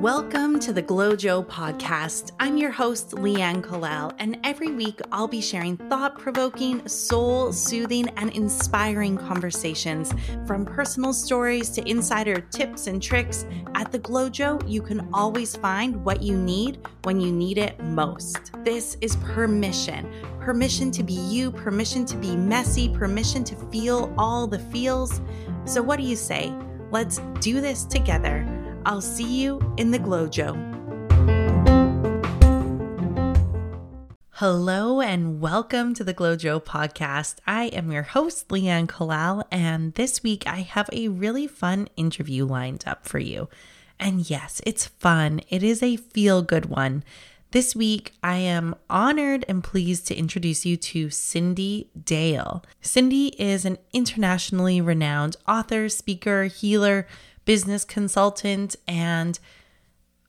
Welcome to the GlowJo podcast. I'm your host, Leanne Kallal, and every week I'll be sharing thought provoking, soul soothing, and inspiring conversations from personal stories to insider tips and tricks. At the GlowJo, you can always find what you need when you need it most. This is permission permission to be you, permission to be messy, permission to feel all the feels. So, what do you say? Let's do this together. I'll see you in the GlowJo. Hello and welcome to the GlowJo podcast. I am your host, Leanne Kallal, and this week I have a really fun interview lined up for you. And yes, it's fun, it is a feel good one. This week, I am honored and pleased to introduce you to Cyndi Dale. Cyndi is an internationally renowned author, speaker, healer, business consultant. And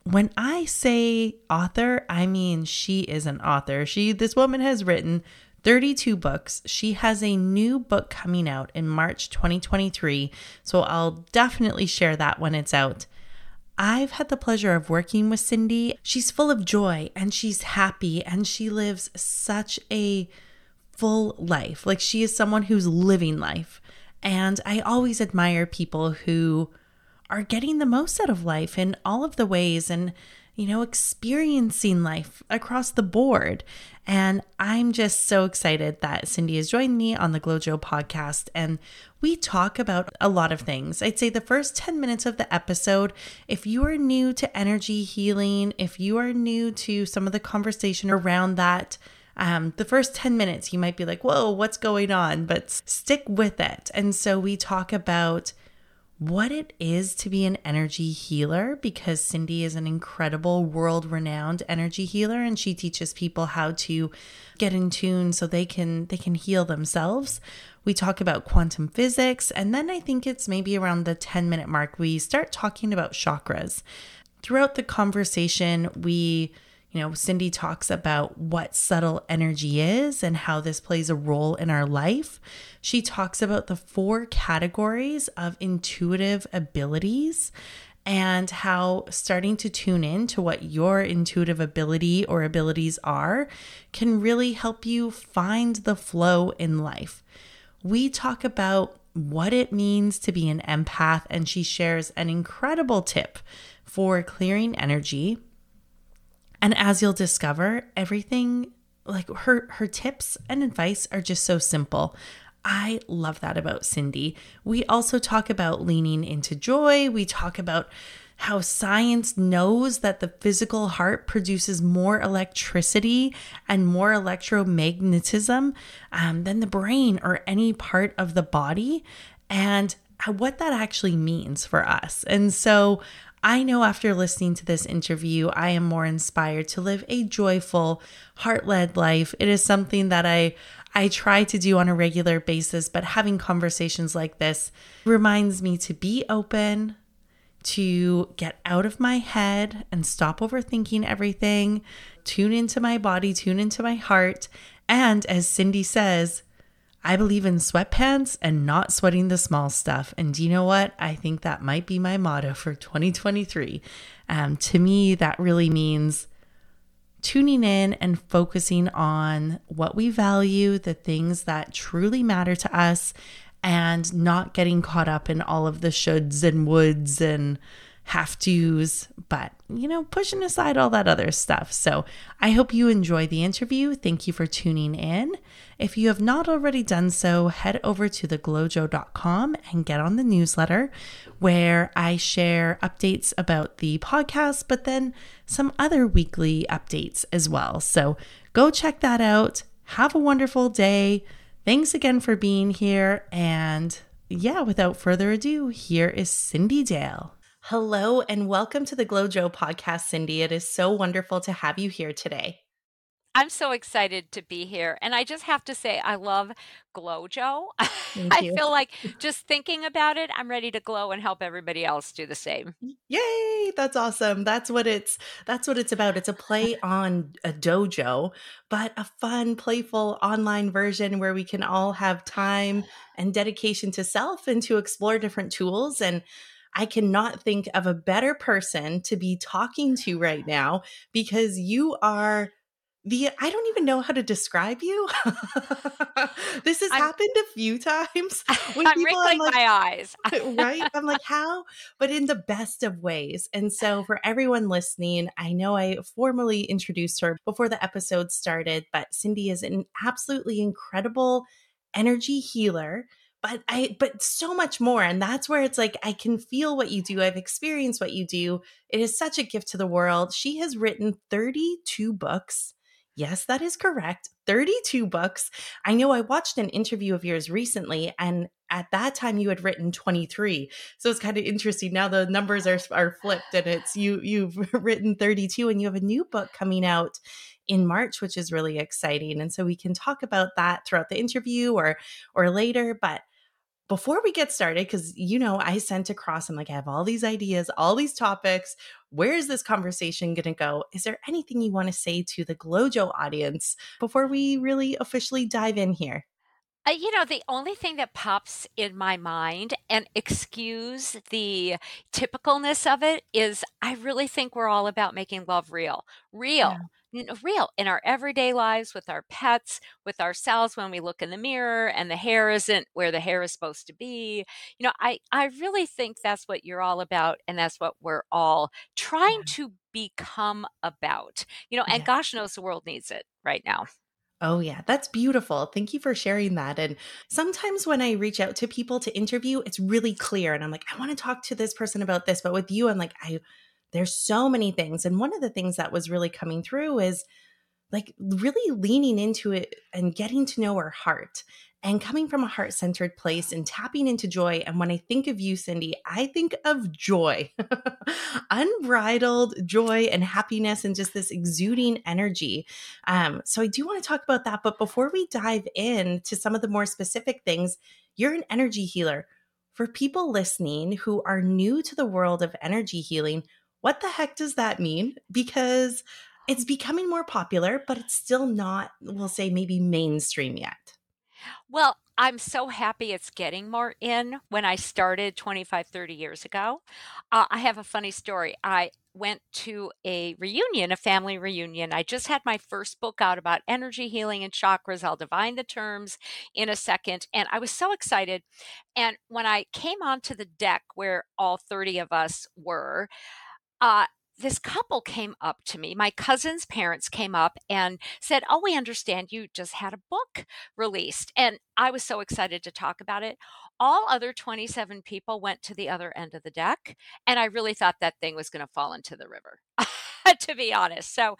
when I say author, I mean she is an author. She this woman has written 32 books. She has a new book coming out in March 2023, so I'll definitely share that when it's out. I've had the pleasure of working with Cyndi. She's full of joy and she's happy and she lives such a full life. Like she is someone who's living life. And I always admire people who are getting the most out of life in all of the ways and, you know, experiencing life across the board. And I'm just so excited that Cyndi has joined me on the GlowJo podcast. And we talk about a lot of things. I'd say the first 10 minutes of the episode, if you are new to energy healing, if you are new to some of the conversation around that, um, the first 10 minutes, you might be like, whoa, what's going on? But stick with it. And so we talk about what it is to be an energy healer because Cyndi is an incredible world renowned energy healer and she teaches people how to get in tune so they can they can heal themselves. We talk about quantum physics and then I think it's maybe around the 10 minute mark we start talking about chakras. Throughout the conversation we you know, Cyndi talks about what subtle energy is and how this plays a role in our life. She talks about the four categories of intuitive abilities and how starting to tune in to what your intuitive ability or abilities are can really help you find the flow in life. We talk about what it means to be an empath, and she shares an incredible tip for clearing energy and as you'll discover, everything like her her tips and advice are just so simple. I love that about Cyndi. We also talk about leaning into joy. We talk about how science knows that the physical heart produces more electricity and more electromagnetism um, than the brain or any part of the body, and what that actually means for us. And so I know after listening to this interview, I am more inspired to live a joyful, heart-led life. It is something that I I try to do on a regular basis, but having conversations like this reminds me to be open, to get out of my head and stop overthinking everything, tune into my body, tune into my heart, and as Cyndi says, I believe in sweatpants and not sweating the small stuff. And do you know what? I think that might be my motto for 2023. Um, to me, that really means tuning in and focusing on what we value, the things that truly matter to us, and not getting caught up in all of the shoulds and woulds and have to's, but you know, pushing aside all that other stuff. So I hope you enjoy the interview. Thank you for tuning in. If you have not already done so, head over to theglowjo.com and get on the newsletter where I share updates about the podcast, but then some other weekly updates as well. So go check that out. Have a wonderful day. Thanks again for being here. And yeah, without further ado, here is Cyndi Dale. Hello and welcome to the GlowJo podcast, Cyndi. It is so wonderful to have you here today. I'm so excited to be here. And I just have to say, I love GlowJo. I feel like just thinking about it, I'm ready to glow and help everybody else do the same. Yay! That's awesome. That's what it's that's what it's about. It's a play on a dojo, but a fun, playful online version where we can all have time and dedication to self and to explore different tools and I cannot think of a better person to be talking to right now because you are the I don't even know how to describe you. this has I'm, happened a few times. When I'm wrinkling like, my eyes. right? I'm like, how? But in the best of ways. And so for everyone listening, I know I formally introduced her before the episode started, but Cyndi is an absolutely incredible energy healer but I, but so much more. And that's where it's like, I can feel what you do. I've experienced what you do. It is such a gift to the world. She has written 32 books. Yes, that is correct. 32 books. I know I watched an interview of yours recently, and at that time you had written 23. So it's kind of interesting. Now the numbers are, are flipped and it's you, you've written 32 and you have a new book coming out in March, which is really exciting. And so we can talk about that throughout the interview or, or later. But before we get started, because you know, I sent across, I'm like, I have all these ideas, all these topics. Where is this conversation going to go? Is there anything you want to say to the GlowJo audience before we really officially dive in here? Uh, you know, the only thing that pops in my mind, and excuse the typicalness of it, is I really think we're all about making love real. Real. Yeah real in our everyday lives with our pets, with ourselves when we look in the mirror and the hair isn't where the hair is supposed to be. You know, I, I really think that's what you're all about. And that's what we're all trying yeah. to become about, you know, and yeah. gosh knows the world needs it right now. Oh, yeah, that's beautiful. Thank you for sharing that. And sometimes when I reach out to people to interview, it's really clear. And I'm like, I want to talk to this person about this. But with you, I'm like, I there's so many things. And one of the things that was really coming through is like really leaning into it and getting to know her heart and coming from a heart centered place and tapping into joy. And when I think of you, Cyndi, I think of joy, unbridled joy and happiness and just this exuding energy. Um, so I do want to talk about that. But before we dive in to some of the more specific things, you're an energy healer. For people listening who are new to the world of energy healing, what the heck does that mean? Because it's becoming more popular, but it's still not, we'll say, maybe mainstream yet. Well, I'm so happy it's getting more in. When I started 25, 30 years ago, uh, I have a funny story. I went to a reunion, a family reunion. I just had my first book out about energy healing and chakras. I'll divine the terms in a second. And I was so excited. And when I came onto the deck where all 30 of us were, uh, this couple came up to me. My cousin's parents came up and said, Oh, we understand you just had a book released. And I was so excited to talk about it. All other 27 people went to the other end of the deck. And I really thought that thing was going to fall into the river. to be honest. So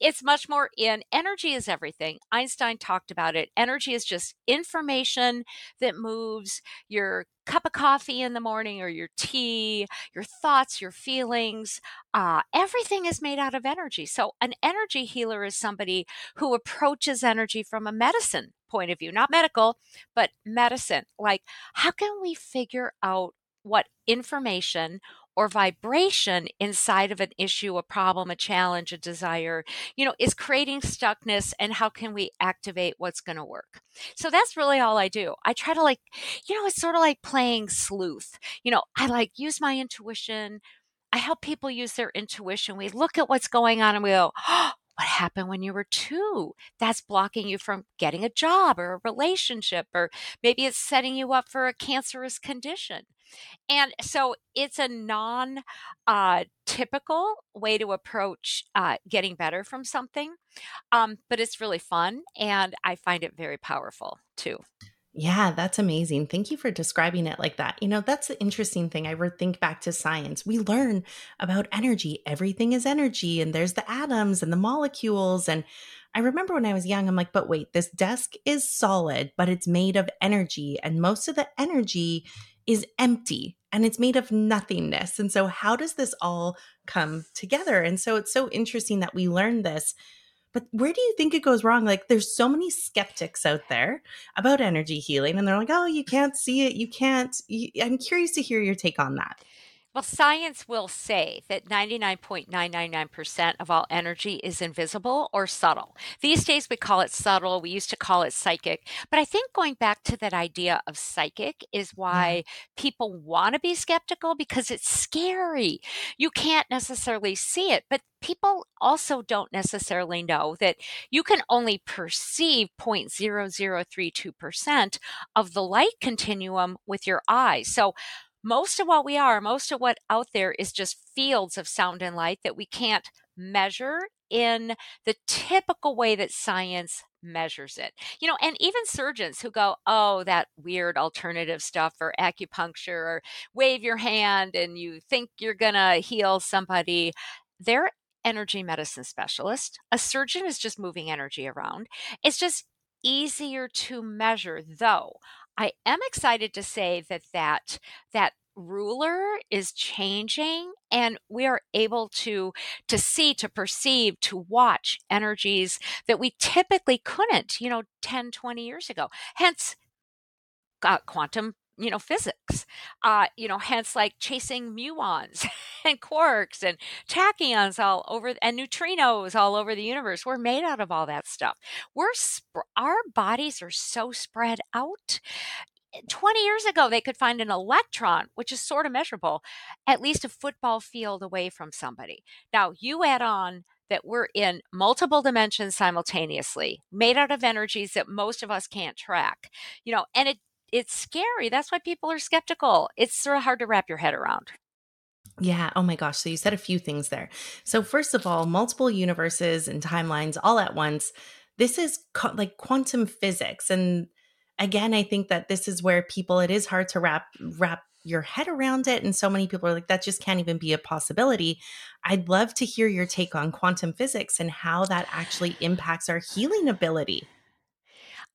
it's much more in energy is everything. Einstein talked about it. Energy is just information that moves your cup of coffee in the morning or your tea, your thoughts, your feelings. Uh, everything is made out of energy. So an energy healer is somebody who approaches energy from a medicine point of view, not medical, but medicine. Like, how can we figure out what information or vibration inside of an issue, a problem, a challenge, a desire, you know, is creating stuckness and how can we activate what's going to work? So that's really all I do. I try to like, you know, it's sort of like playing sleuth. You know, I like use my intuition. I help people use their intuition. We look at what's going on and we go, oh, what happened when you were two? That's blocking you from getting a job or a relationship, or maybe it's setting you up for a cancerous condition. And so it's a non uh, typical way to approach uh, getting better from something, um, but it's really fun and I find it very powerful too. Yeah, that's amazing. Thank you for describing it like that. You know, that's the interesting thing. I think back to science. We learn about energy. Everything is energy, and there's the atoms and the molecules. And I remember when I was young, I'm like, but wait, this desk is solid, but it's made of energy. And most of the energy is empty and it's made of nothingness. And so, how does this all come together? And so, it's so interesting that we learn this but where do you think it goes wrong? Like, there's so many skeptics out there about energy healing, and they're like, oh, you can't see it. You can't. I'm curious to hear your take on that. Well, science will say that 99.999% of all energy is invisible or subtle. These days we call it subtle. We used to call it psychic. But I think going back to that idea of psychic is why mm-hmm. people want to be skeptical because it's scary. You can't necessarily see it, but people also don't necessarily know that you can only perceive 0.0032% of the light continuum with your eyes. So most of what we are, most of what out there is just fields of sound and light that we can't measure in the typical way that science measures it. You know, and even surgeons who go, oh, that weird alternative stuff or acupuncture or wave your hand and you think you're going to heal somebody, they're energy medicine specialist. A surgeon is just moving energy around. It's just easier to measure though I am excited to say that that that ruler is changing and we are able to to see to perceive to watch energies that we typically couldn't you know 10 20 years ago. Hence uh, quantum you know physics uh you know hence like chasing muons and quarks and tachyons all over and neutrinos all over the universe. We're made out of all that stuff. We're sp- our bodies are so spread out. 20 years ago they could find an electron which is sort of measurable at least a football field away from somebody. Now you add on that we're in multiple dimensions simultaneously made out of energies that most of us can't track you know and it it's scary. That's why people are skeptical. It's sort of hard to wrap your head around. Yeah. Oh my gosh. So you said a few things there. So, first of all, multiple universes and timelines all at once. This is co- like quantum physics. And again, I think that this is where people, it is hard to wrap, wrap your head around it. And so many people are like, that just can't even be a possibility. I'd love to hear your take on quantum physics and how that actually impacts our healing ability.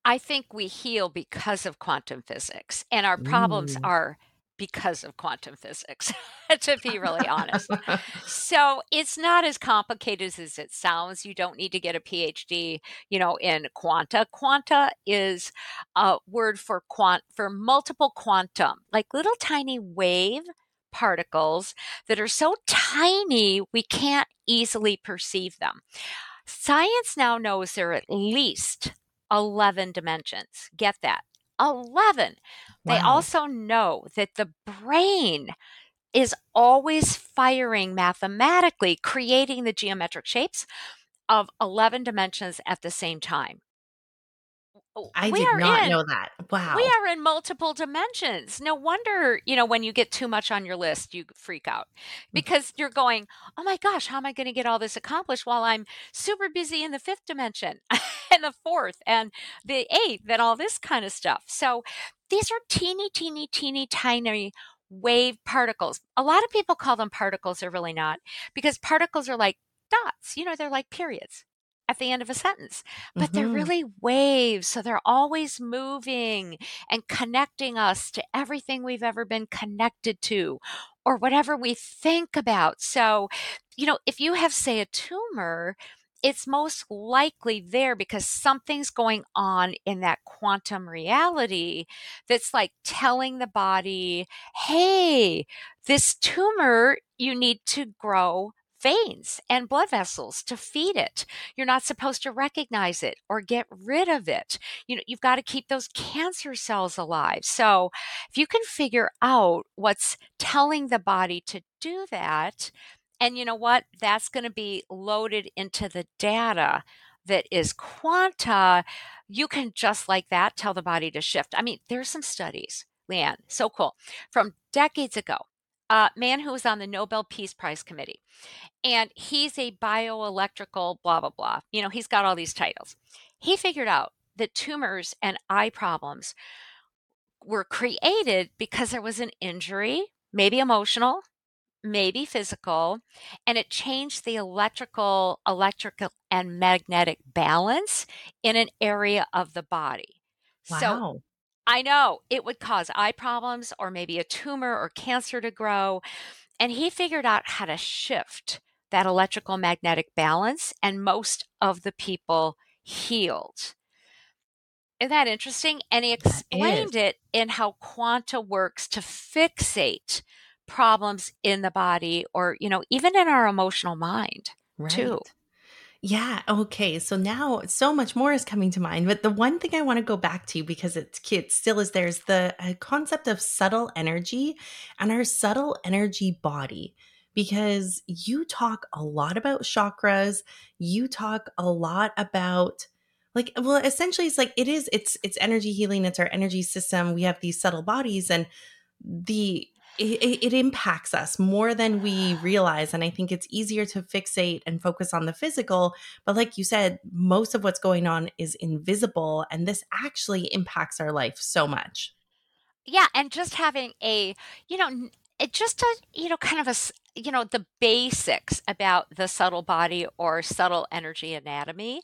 I think we heal because of quantum physics, and our problems Ooh. are because of quantum physics, to be really honest. So it's not as complicated as it sounds. You don't need to get a PhD, you know, in quanta. Quanta is a word for quant for multiple quantum, like little tiny wave particles that are so tiny we can't easily perceive them. Science now knows there are at least 11 dimensions. Get that. 11. Wow. They also know that the brain is always firing mathematically, creating the geometric shapes of 11 dimensions at the same time. I we did not in, know that. Wow. We are in multiple dimensions. No wonder, you know, when you get too much on your list, you freak out mm. because you're going, oh my gosh, how am I going to get all this accomplished while I'm super busy in the fifth dimension and the fourth and the eighth and all this kind of stuff. So these are teeny, teeny, teeny, tiny wave particles. A lot of people call them particles. They're really not because particles are like dots, you know, they're like periods at the end of a sentence, but mm-hmm. they're really waves. So they're always moving and connecting us to everything we've ever been connected to or whatever we think about. So, you know, if you have, say, a tumor, it's most likely there because something's going on in that quantum reality that's like telling the body, hey, this tumor, you need to grow veins and blood vessels to feed it. You're not supposed to recognize it or get rid of it. You know, you've got to keep those cancer cells alive. So, if you can figure out what's telling the body to do that, and you know what? That's going to be loaded into the data that is quanta. You can just like that tell the body to shift. I mean, there's some studies, Leanne, so cool, from decades ago uh, man who was on the Nobel Peace Prize Committee. And he's a bioelectrical blah, blah, blah. You know, he's got all these titles. He figured out that tumors and eye problems were created because there was an injury, maybe emotional, maybe physical, and it changed the electrical, electrical, and magnetic balance in an area of the body. Wow. So I know it would cause eye problems or maybe a tumor or cancer to grow. And he figured out how to shift that electrical magnetic balance, and most of the people healed. Isn't that interesting? And he explained it in how quanta works to fixate problems in the body or, you know, even in our emotional mind, right. too. Yeah. Okay. So now so much more is coming to mind. But the one thing I want to go back to because it's it still is there's the uh, concept of subtle energy and our subtle energy body. Because you talk a lot about chakras, you talk a lot about like well essentially it's like it is it's it's energy healing it's our energy system we have these subtle bodies and the it, it, impacts us more than we realize. And I think it's easier to fixate and focus on the physical. But like you said, most of what's going on is invisible. And this actually impacts our life so much. Yeah. And just having a, you know, it just a, you know, kind of a, you know, the basics about the subtle body or subtle energy anatomy.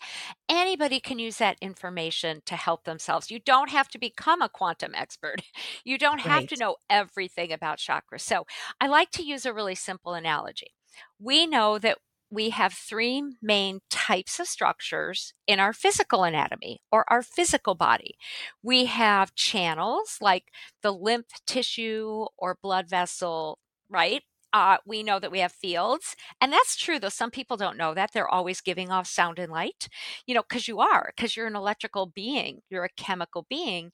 Anybody can use that information to help themselves. You don't have to become a quantum expert. You don't have right. to know everything about chakras. So I like to use a really simple analogy. We know that we have three main types of structures in our physical anatomy or our physical body. We have channels like the lymph tissue or blood vessel, right? Uh, we know that we have fields. And that's true, though some people don't know that. They're always giving off sound and light, you know, because you are, because you're an electrical being, you're a chemical being.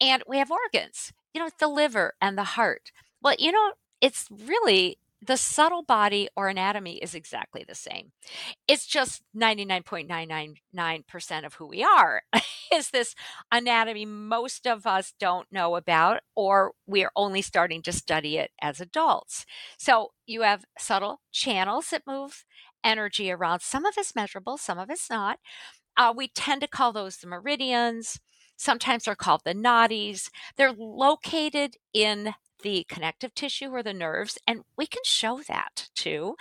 And we have organs, you know, the liver and the heart. Well, you know, it's really the subtle body or anatomy is exactly the same. It's just 99.999% of who we are is this anatomy most of us don't know about, or we're only starting to study it as adults. So you have subtle channels that move energy around. Some of it's measurable, some of it's not. Uh, we tend to call those the meridians. Sometimes they're called the nadis. They're located in the connective tissue or the nerves, and we can show that too.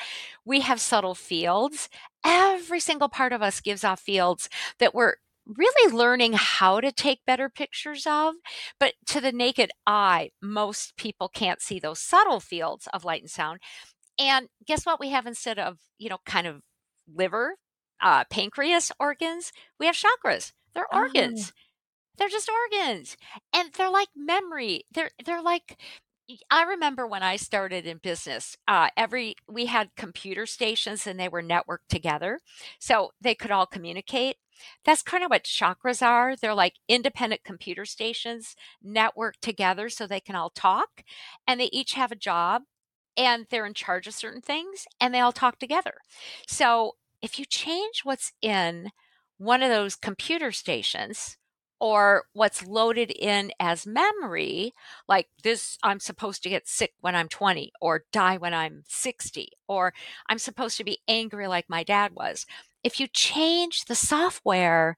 We have subtle fields. Every single part of us gives off fields that we're really learning how to take better pictures of. But to the naked eye, most people can't see those subtle fields of light and sound. And guess what we have instead of, you know, kind of liver, uh, pancreas organs? We have chakras. They're oh. organs. They're just organs. And they're like memory. They're they're like I remember when I started in business, uh, every we had computer stations and they were networked together, so they could all communicate. That's kind of what chakras are. They're like independent computer stations networked together so they can all talk, and they each have a job, and they're in charge of certain things, and they all talk together. So if you change what's in one of those computer stations, or what's loaded in as memory, like this, I'm supposed to get sick when I'm 20 or die when I'm 60, or I'm supposed to be angry like my dad was. If you change the software,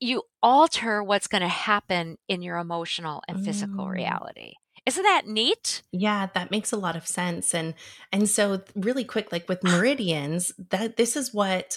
you alter what's going to happen in your emotional and physical mm. reality. Isn't that neat? Yeah, that makes a lot of sense. And and so really quick like with meridians, that this is what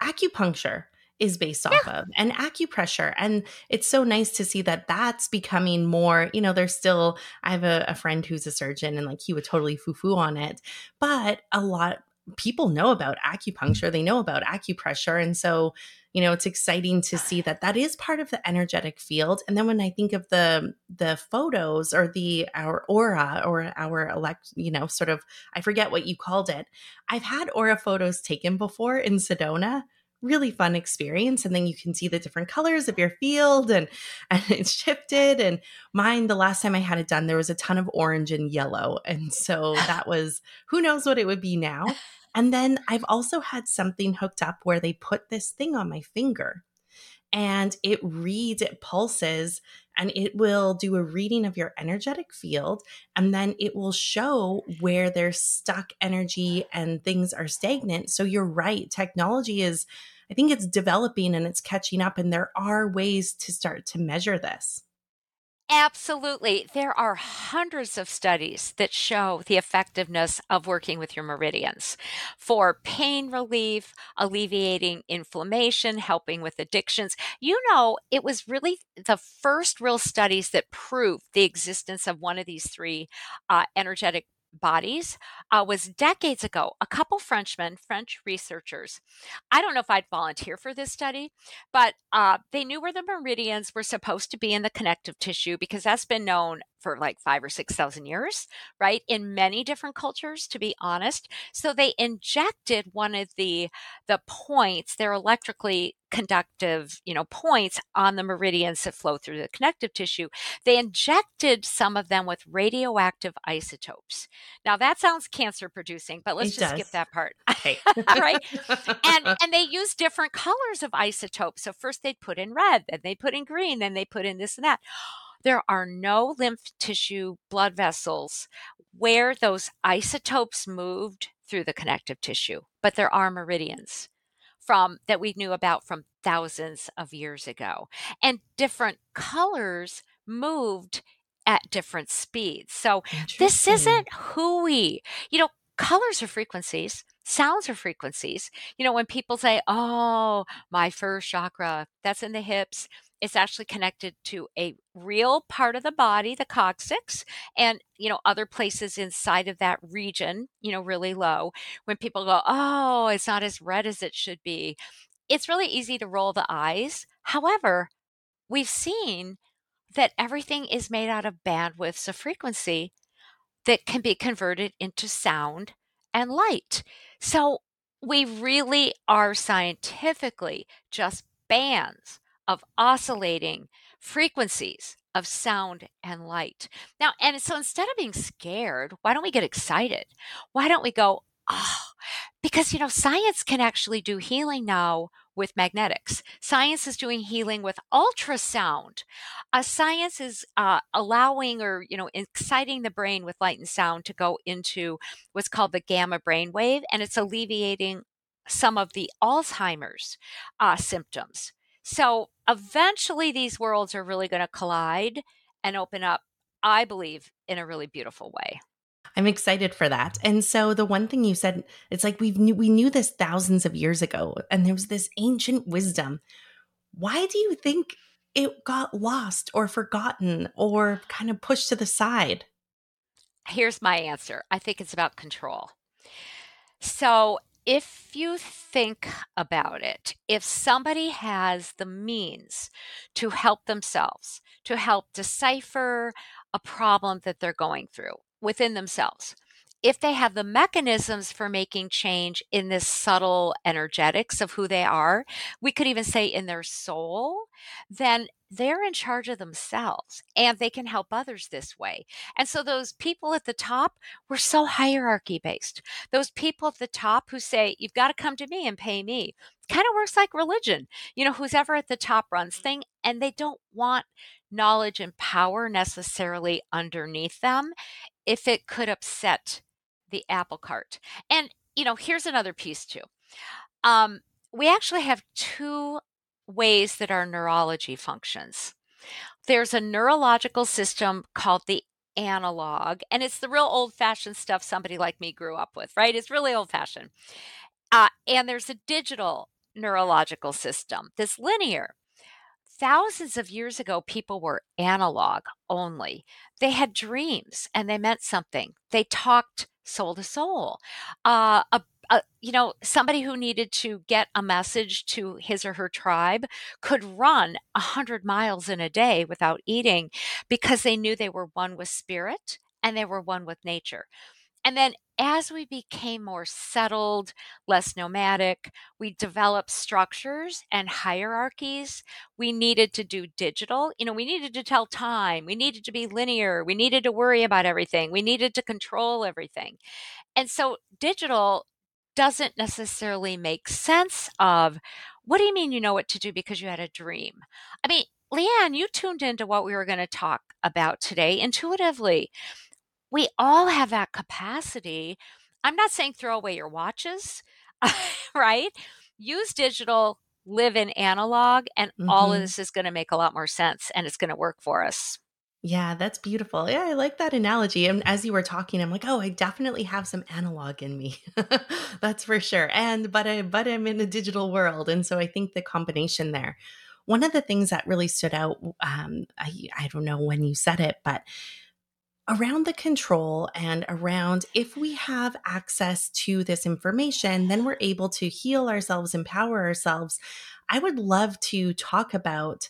acupuncture is based off yeah. of and acupressure and it's so nice to see that that's becoming more you know there's still i have a, a friend who's a surgeon and like he would totally foo-foo on it but a lot people know about acupuncture they know about acupressure and so you know it's exciting to see that that is part of the energetic field and then when i think of the the photos or the our aura or our elect you know sort of i forget what you called it i've had aura photos taken before in sedona really fun experience and then you can see the different colors of your field and and it's shifted and mine the last time i had it done there was a ton of orange and yellow and so that was who knows what it would be now. And then i've also had something hooked up where they put this thing on my finger and it reads it pulses and it will do a reading of your energetic field and then it will show where there's stuck energy and things are stagnant. So you're right technology is i think it's developing and it's catching up and there are ways to start to measure this Absolutely. There are hundreds of studies that show the effectiveness of working with your meridians for pain relief, alleviating inflammation, helping with addictions. You know, it was really the first real studies that proved the existence of one of these three uh, energetic bodies uh, was decades ago. A couple Frenchmen, French researchers, I don't know if I'd volunteer for this study, but uh, they knew where the meridians were supposed to be in the connective tissue because that's been known for like five or six thousand years, right? In many different cultures, to be honest. So they injected one of the the points, they're electrically conductive, you know, points on the meridians that flow through the connective tissue. They injected some of them with radioactive isotopes. Now that sounds cancer producing, but let's It just does. skip that part. Okay. right? And and they use different colors of isotopes. So first they'd put in red, then they put in green, then they put in this and that. There are no lymph tissue blood vessels where those isotopes moved through the connective tissue, but there are meridians from that we knew about from thousands of years ago. And different colors moved at different speeds. So this isn't hooey. You know, colors are frequencies, sounds are frequencies. You know, when people say, oh, my first chakra, that's in the hips, it's actually connected to a real part of the body, the coccyx, and, you know, other places inside of that region, you know, really low. When people go, oh, it's not as red as it should be, it's really easy to roll the eyes. However, we've seen that everything is made out of bandwidths of frequency that can be converted into sound and light. So we really are scientifically just bands of oscillating frequencies of sound and light. Now, and so instead of being scared, why don't we get excited? Why don't we go, oh, because, you know, science can actually do healing now with magnetics. Science is doing healing with ultrasound. Uh, science is uh, allowing or, you know, exciting the brain with light and sound to go into what's called the gamma brain wave, and it's alleviating some of the Alzheimer's uh, symptoms. So eventually, these worlds are really going to collide and open up, I believe, in a really beautiful way. I'm excited for that. And so the one thing you said, it's like we knew we knew this thousands of years ago, and there was this ancient wisdom. Why do you think it got lost or forgotten or kind of pushed to the side? Here's my answer I think it's about control. So, if you think about it, if somebody has the means to help themselves, to help decipher a problem that they're going through within themselves, if they have the mechanisms for making change in this subtle energetics of who they are, we could even say in their soul, then they're in charge of themselves and they can help others this way. And so those people at the top were so hierarchy based. Those people at the top who say, you've got to come to me and pay me, kind of works like religion. You know, who's ever at the top runs thing, and they don't want knowledge and power necessarily underneath them if it could upset the apple cart. And, you know, here's another piece too. Um, we actually have two ways that our neurology functions. There's a neurological system called the analog, and it's the real old fashioned stuff somebody like me grew up with, right? It's really old fashioned. Uh, and there's a digital neurological system, this linear. Thousands of years ago, people were analog only. They had dreams and they meant something. They talked soul to soul. Uh, a, a, you know, somebody who needed to get a message to his or her tribe could run a hundred miles in a day without eating because they knew they were one with spirit and they were one with nature. And then as we became more settled, less nomadic, we developed structures and hierarchies. We needed to do digital. You know, we needed to tell time. We needed to be linear. We needed to worry about everything. We needed to control everything. And so digital doesn't necessarily make sense of what do you mean you know what to do because you had a dream? I mean, Leanne, you tuned into what we were going to talk about today intuitively we all have that capacity. I'm not saying throw away your watches, right? Use digital, live in analog, and mm-hmm. all of this is going to make a lot more sense and it's going to work for us. Yeah, that's beautiful. Yeah, I like that analogy. And as you were talking, I'm like, oh, I definitely have some analog in me. that's for sure. And but I but I'm in a digital world, and so I think the combination there. One of the things that really stood out, um, I I don't know when you said it, but around the control and around if we have access to this information, then we're able to heal ourselves, empower ourselves. I would love to talk about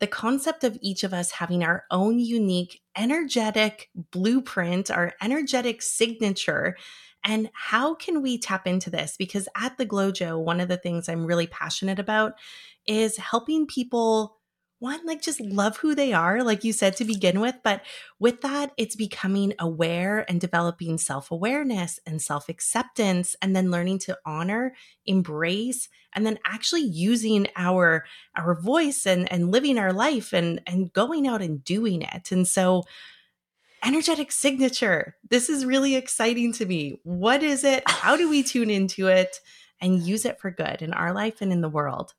the concept of each of us having our own unique energetic blueprint, our energetic signature. And how can we tap into this? Because at the GlowJo, one of the things I'm really passionate about is helping people one like just love who they are like you said to begin with but with that it's becoming aware and developing self-awareness and self-acceptance and then learning to honor embrace and then actually using our our voice and and living our life and and going out and doing it. And so energetic signature this is really exciting to me. What is it? How do we tune into it and use it for good in our life and in the world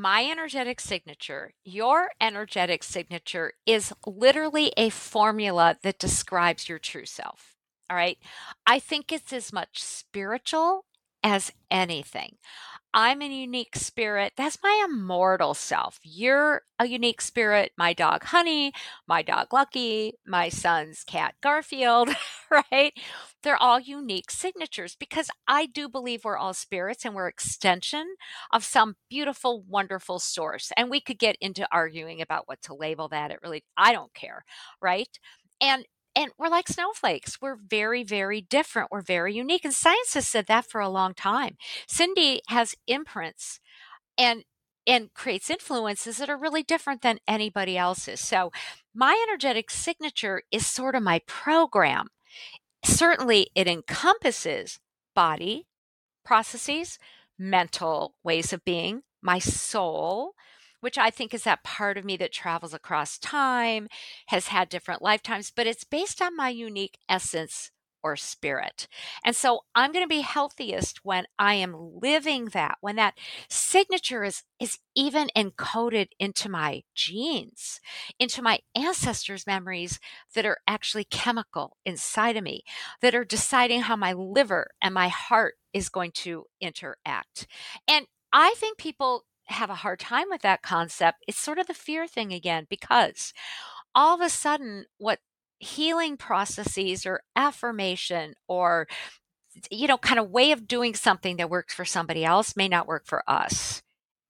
my energetic signature, your energetic signature is literally a formula that describes your true self. All right. I think it's as much spiritual as anything. I'm a unique spirit. That's my immortal self. You're a unique spirit. My dog Honey, my dog Lucky, my son's cat Garfield, right? They're all unique signatures because I do believe we're all spirits and we're extension of some beautiful, wonderful source. And we could get into arguing about what to label that. It really, I don't care, right? And and we're like snowflakes. We're very, very different. We're very unique. And science has said that for a long time. Cyndi has imprints and and creates influences that are really different than anybody else's. So my energetic signature is sort of my program. Certainly it encompasses body, processes, mental ways of being, my soul, which I think is that part of me that travels across time, has had different lifetimes, but it's based on my unique essence or spirit. And so I'm going to be healthiest when I am living that, when that signature is is even encoded into my genes, into my ancestors' memories that are actually chemical inside of me, that are deciding how my liver and my heart is going to interact. And I think people have a hard time with that concept, it's sort of the fear thing again, because all of a sudden, what healing processes or affirmation or you know kind of way of doing something that works for somebody else may not work for us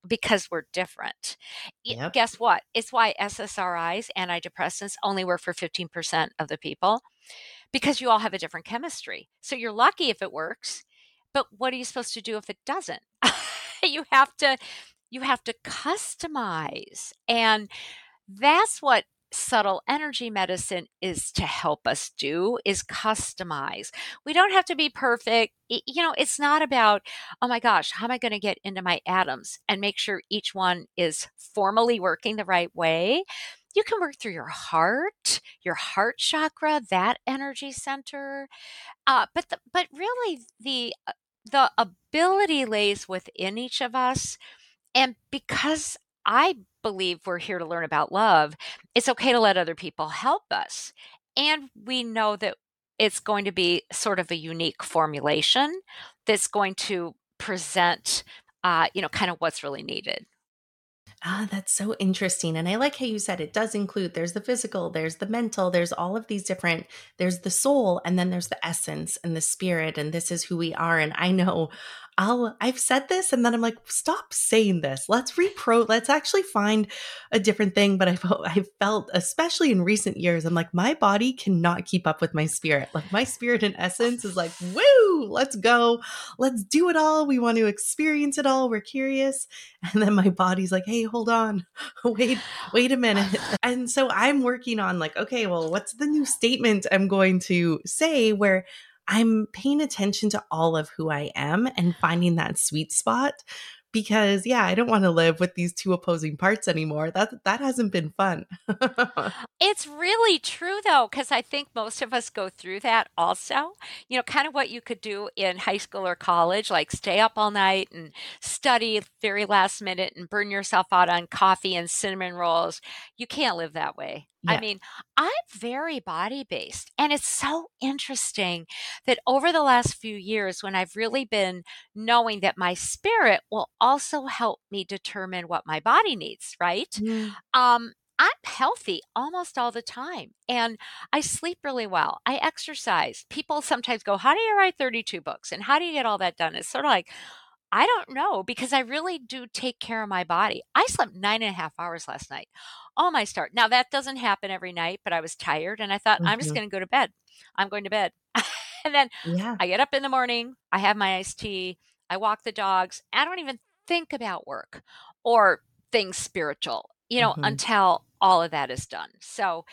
because we're different. Yep. Guess what? It's why SSRIs, antidepressants, only work for 15% of the people because you all have a different chemistry. So you're lucky if it works, but what are you supposed to do if it doesn't? you have to you have to customize. And that's what subtle energy medicine is to help us do is customize. We don't have to be perfect. You know, it's not about, oh my gosh, how am I going to get into my atoms and make sure each one is formally working the right way? You can work through your heart, your heart chakra, that energy center. Uh, but the, but really the uh, the ability lays within each of us and because I believe we're here to learn about love, it's okay to let other people help us. And we know that it's going to be sort of a unique formulation that's going to present, uh, you know, kind of what's really needed. Ah, that's so interesting. And I like how you said it does include there's the physical, there's the mental, there's all of these different, there's the soul, and then there's the essence and the spirit. And this is who we are. And I know I'll I've said this and then I'm like, stop saying this. Let's repro let's actually find a different thing. But I've I've felt, especially in recent years, I'm like, my body cannot keep up with my spirit. Like my spirit in essence is like, woo, let's go. Let's do it all. We want to experience it all. We're curious. And then my body's like, hey, hold on. Wait, wait a minute. And so I'm working on like, okay, well, what's the new statement I'm going to say where I'm paying attention to all of who I am and finding that sweet spot because yeah, I don't want to live with these two opposing parts anymore. That that hasn't been fun. it's really true though cuz I think most of us go through that also. You know, kind of what you could do in high school or college like stay up all night and study very last minute and burn yourself out on coffee and cinnamon rolls. You can't live that way. Yeah. I mean, I'm very body based. And it's so interesting that over the last few years, when I've really been knowing that my spirit will also help me determine what my body needs, right? Mm. Um, I'm healthy almost all the time and I sleep really well. I exercise. People sometimes go, How do you write 32 books? And how do you get all that done? It's sort of like, I don't know because I really do take care of my body. I slept nine and a half hours last night. All my start. Now, that doesn't happen every night, but I was tired and I thought, I'm just Mhm. going to go to bed. I'm going to bed. and then Yeah. I get up in the morning, I have my iced tea, I walk the dogs. I don't even think about work or things spiritual, you know, Mhm. until all of that is done. So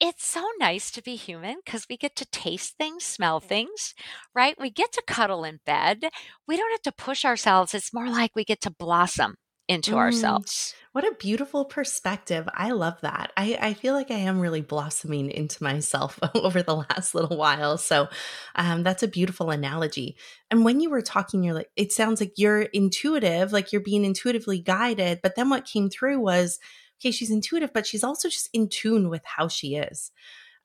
it's so nice to be human because we get to taste things, smell things, right? We get to cuddle in bed. We don't have to push ourselves. It's more like we get to blossom into Mm. ourselves. What a beautiful perspective. I love that. I, I feel like I am really blossoming into myself over the last little while. So um, that's a beautiful analogy. And when you were talking, you're like, it sounds like you're intuitive, like you're being intuitively guided. But then what came through was, okay, she's intuitive, but she's also just in tune with how she is.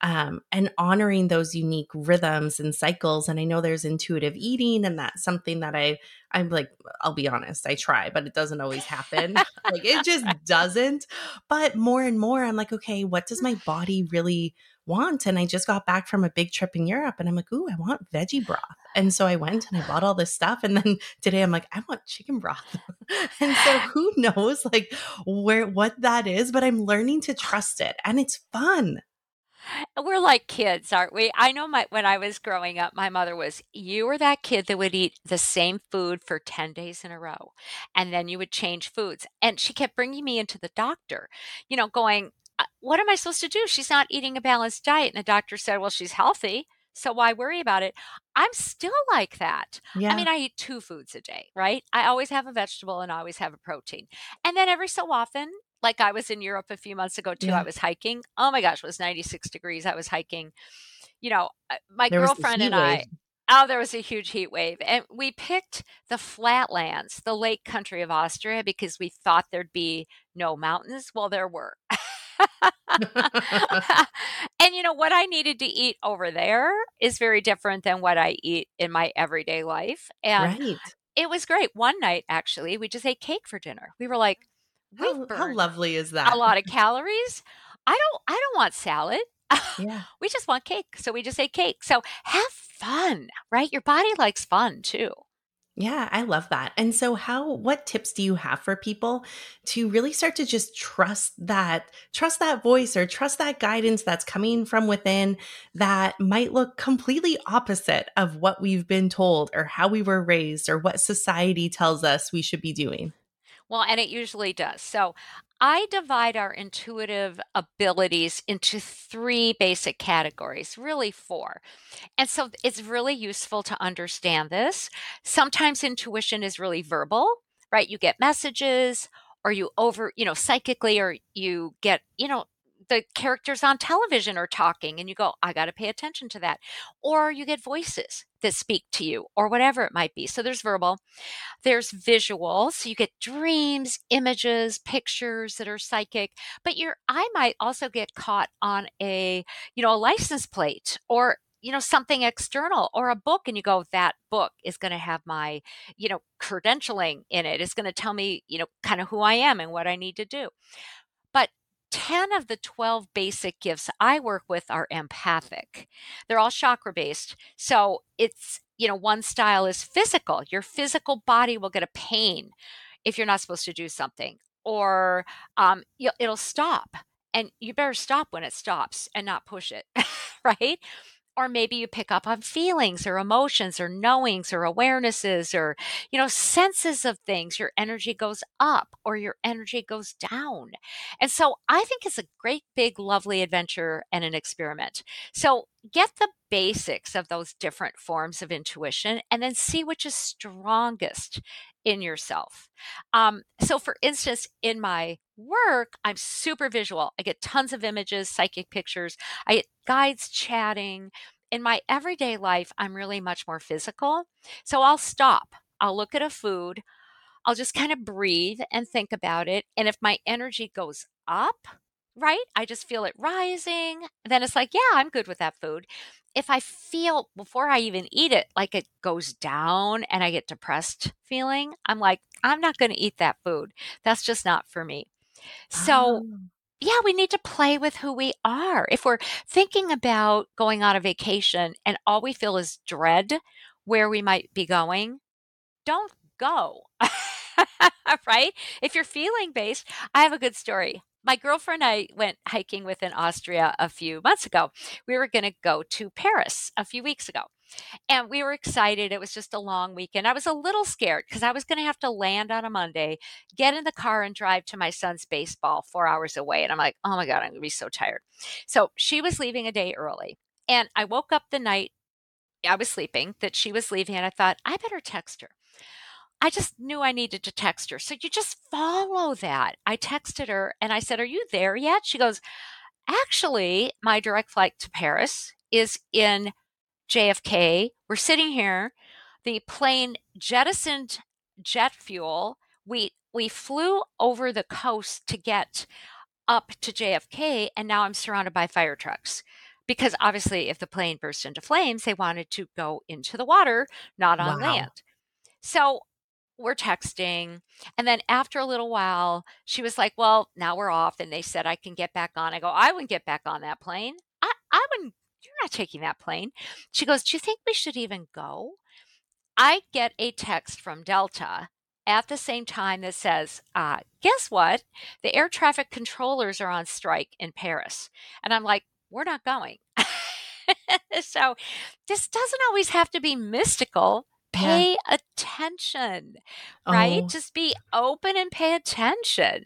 Um, and honoring those unique rhythms and cycles. And I know there's intuitive eating, and that's something that I, I'm like, I'll be honest, I try, but it doesn't always happen. like it just doesn't. But more and more, I'm like, okay, what does my body really want? And I just got back from a big trip in Europe and I'm like, ooh, I want veggie broth. And so I went and I bought all this stuff. And then today I'm like, I want chicken broth. and so who knows like where what that is, but I'm learning to trust it and it's fun. We're like kids, aren't we? I know my when I was growing up, my mother was, you were that kid that would eat the same food for 10 days in a row. And then you would change foods. And she kept bringing me into the doctor, you know, going, "Uh, what am I supposed to do? She's not eating a balanced diet. And the doctor said, well, she's healthy. So why worry about it? I'm still like that. Yeah. I mean, I eat two foods a day, right? I always have a vegetable and I always have a protein. And then every so often, like I was in Europe a few months ago too, Yeah. I was hiking. Oh my gosh, it was 96 degrees. I was hiking. You know, my there girlfriend and wave. I, oh, there was a huge heat wave. And we picked the flatlands, the lake country of Austria, because we thought there'd be no mountains. Well, there were. and you know what I needed to eat over there is very different than what I eat in my everyday life. And right. it was great. One night, actually, we just ate cake for dinner. We were like, How, how lovely is that? a lot of calories. I don't I don't want salad. Yeah. we just want cake. So we just ate cake. So have fun, right? Your body likes fun too. Yeah, I love that. And so how what tips do you have for people to really start to just trust that trust that voice or trust that guidance that's coming from within that might look completely opposite of what we've been told or how we were raised or what society tells us we should be doing? Well, and it usually does. So I divide our intuitive abilities into three basic categories, really four. And so it's really useful to understand this. Sometimes intuition is really verbal, right? You get messages or you over, you know, psychically, or you get, you know, the characters on television are talking and you go, I got to pay attention to that. Or you get voices that speak to you or whatever it might be. So there's verbal. There's visual, so you get dreams, images, pictures that are psychic, but your eye might also get caught on a, you know, a license plate or you know something external or a book and you go that book is going to have my you know credentialing in it it's going to tell me you know kind of who i am and what i need to do 10 of the 12 basic gifts I work with are empathic. They're all chakra based. So it's, you know, one style is physical. Your physical body will get a pain if you're not supposed to do something, or um, it'll stop. And you better stop when it stops and not push it, right? Or maybe you pick up on feelings or emotions or knowings or awarenesses or you know senses of things your energy goes up or your energy goes down. And so i think it's a great big lovely adventure and an experiment. So get the basics of those different forms of intuition and then see which is strongest in yourself. Um, so for instance in my work i'm super visual. I get tons of images psychic pictures. I get guides chatting. In my everyday life i'm really much more physical. So i'll stop. I'll look at a food. I'll just kind of breathe and think about it. And if my energy goes up right i just feel it rising then it's like yeah i'm good with that food if i feel before i even eat it like it goes down and i get depressed feeling i'm like i'm not going to eat that food that's just not for me so Oh, yeah, we need to play with who we are. If we're thinking about going on a vacation and all we feel is dread where we might be going, don't go. right? If you're feeling based, I have a good story. My girlfriend and I went hiking within Austria a few months ago. We were going to go to Paris a few weeks ago. And we were excited. It was just a long weekend. I was a little scared because I was going to have to land on a Monday, get in the car, and drive to my son's baseball four hours away. And I'm like, oh my God, I'm going to be so tired. So she was leaving a day early. And I woke up the night I was sleeping that she was leaving, and I thought, I better text her. I just knew I needed to text her. So you just follow that. I texted her and I said, Are you there yet? She goes, Actually, my direct flight to Paris is in JFK. We're sitting here. The plane jettisoned jet fuel. We we flew over the coast to get up to JFK, and now I'm surrounded by fire trucks. Because obviously, if the plane burst into flames, they wanted to go into the water, not on wow. land. So we're texting. And then after a little while, she was like, Well, now we're off. And they said I can get back on. I go, I wouldn't get back on that plane. I, I wouldn't you're not taking that plane. She goes, Do you think we should even go? I get a text from Delta at the same time that says, uh, Guess what? The air traffic controllers are on strike in Paris. And I'm like, We're not going. so this doesn't always have to be mystical. Pay yeah. attention, right? Oh. Just be open and pay attention.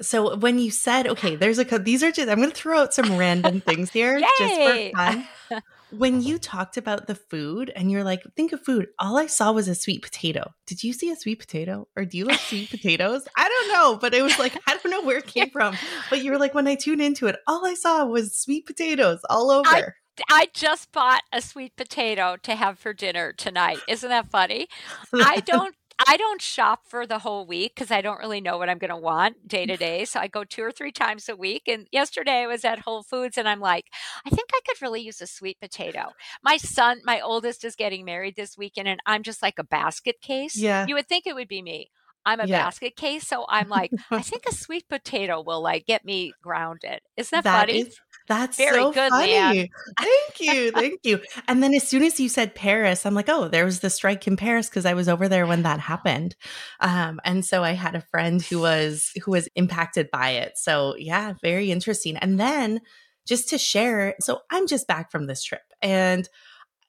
So when you said, okay, there's a these are just I'm going to throw out some random things here just for fun. when you talked about the food and you're like, think of food, all I saw was a sweet potato. Did you see a sweet potato or do you like sweet potatoes? I don't know, but it was like, I don't know where it came from. But you were like, when I tuned into it, all I saw was sweet potatoes all over. I- I just bought a sweet potato to have for dinner tonight. Isn't that funny? I don't I don't shop for the whole week because I don't really know what I'm going to want day to day. So I go two or three times a week. And yesterday I was at Whole Foods and I'm like, I think I could really use a sweet potato. My son, my oldest, is getting married this weekend, and I'm just like a basket case. Yeah. You would think it would be me. I'm a yeah. basket case, so I'm like, I think a sweet potato will like get me grounded. Isn't that, that funny? Is, that's very so good, funny. Thank you, thank you. And then as soon as you said Paris, I'm like, oh, there was the strike in Paris because I was over there when that happened, um, and so I had a friend who was who was impacted by it. So yeah, very interesting. And then just to share, so I'm just back from this trip, and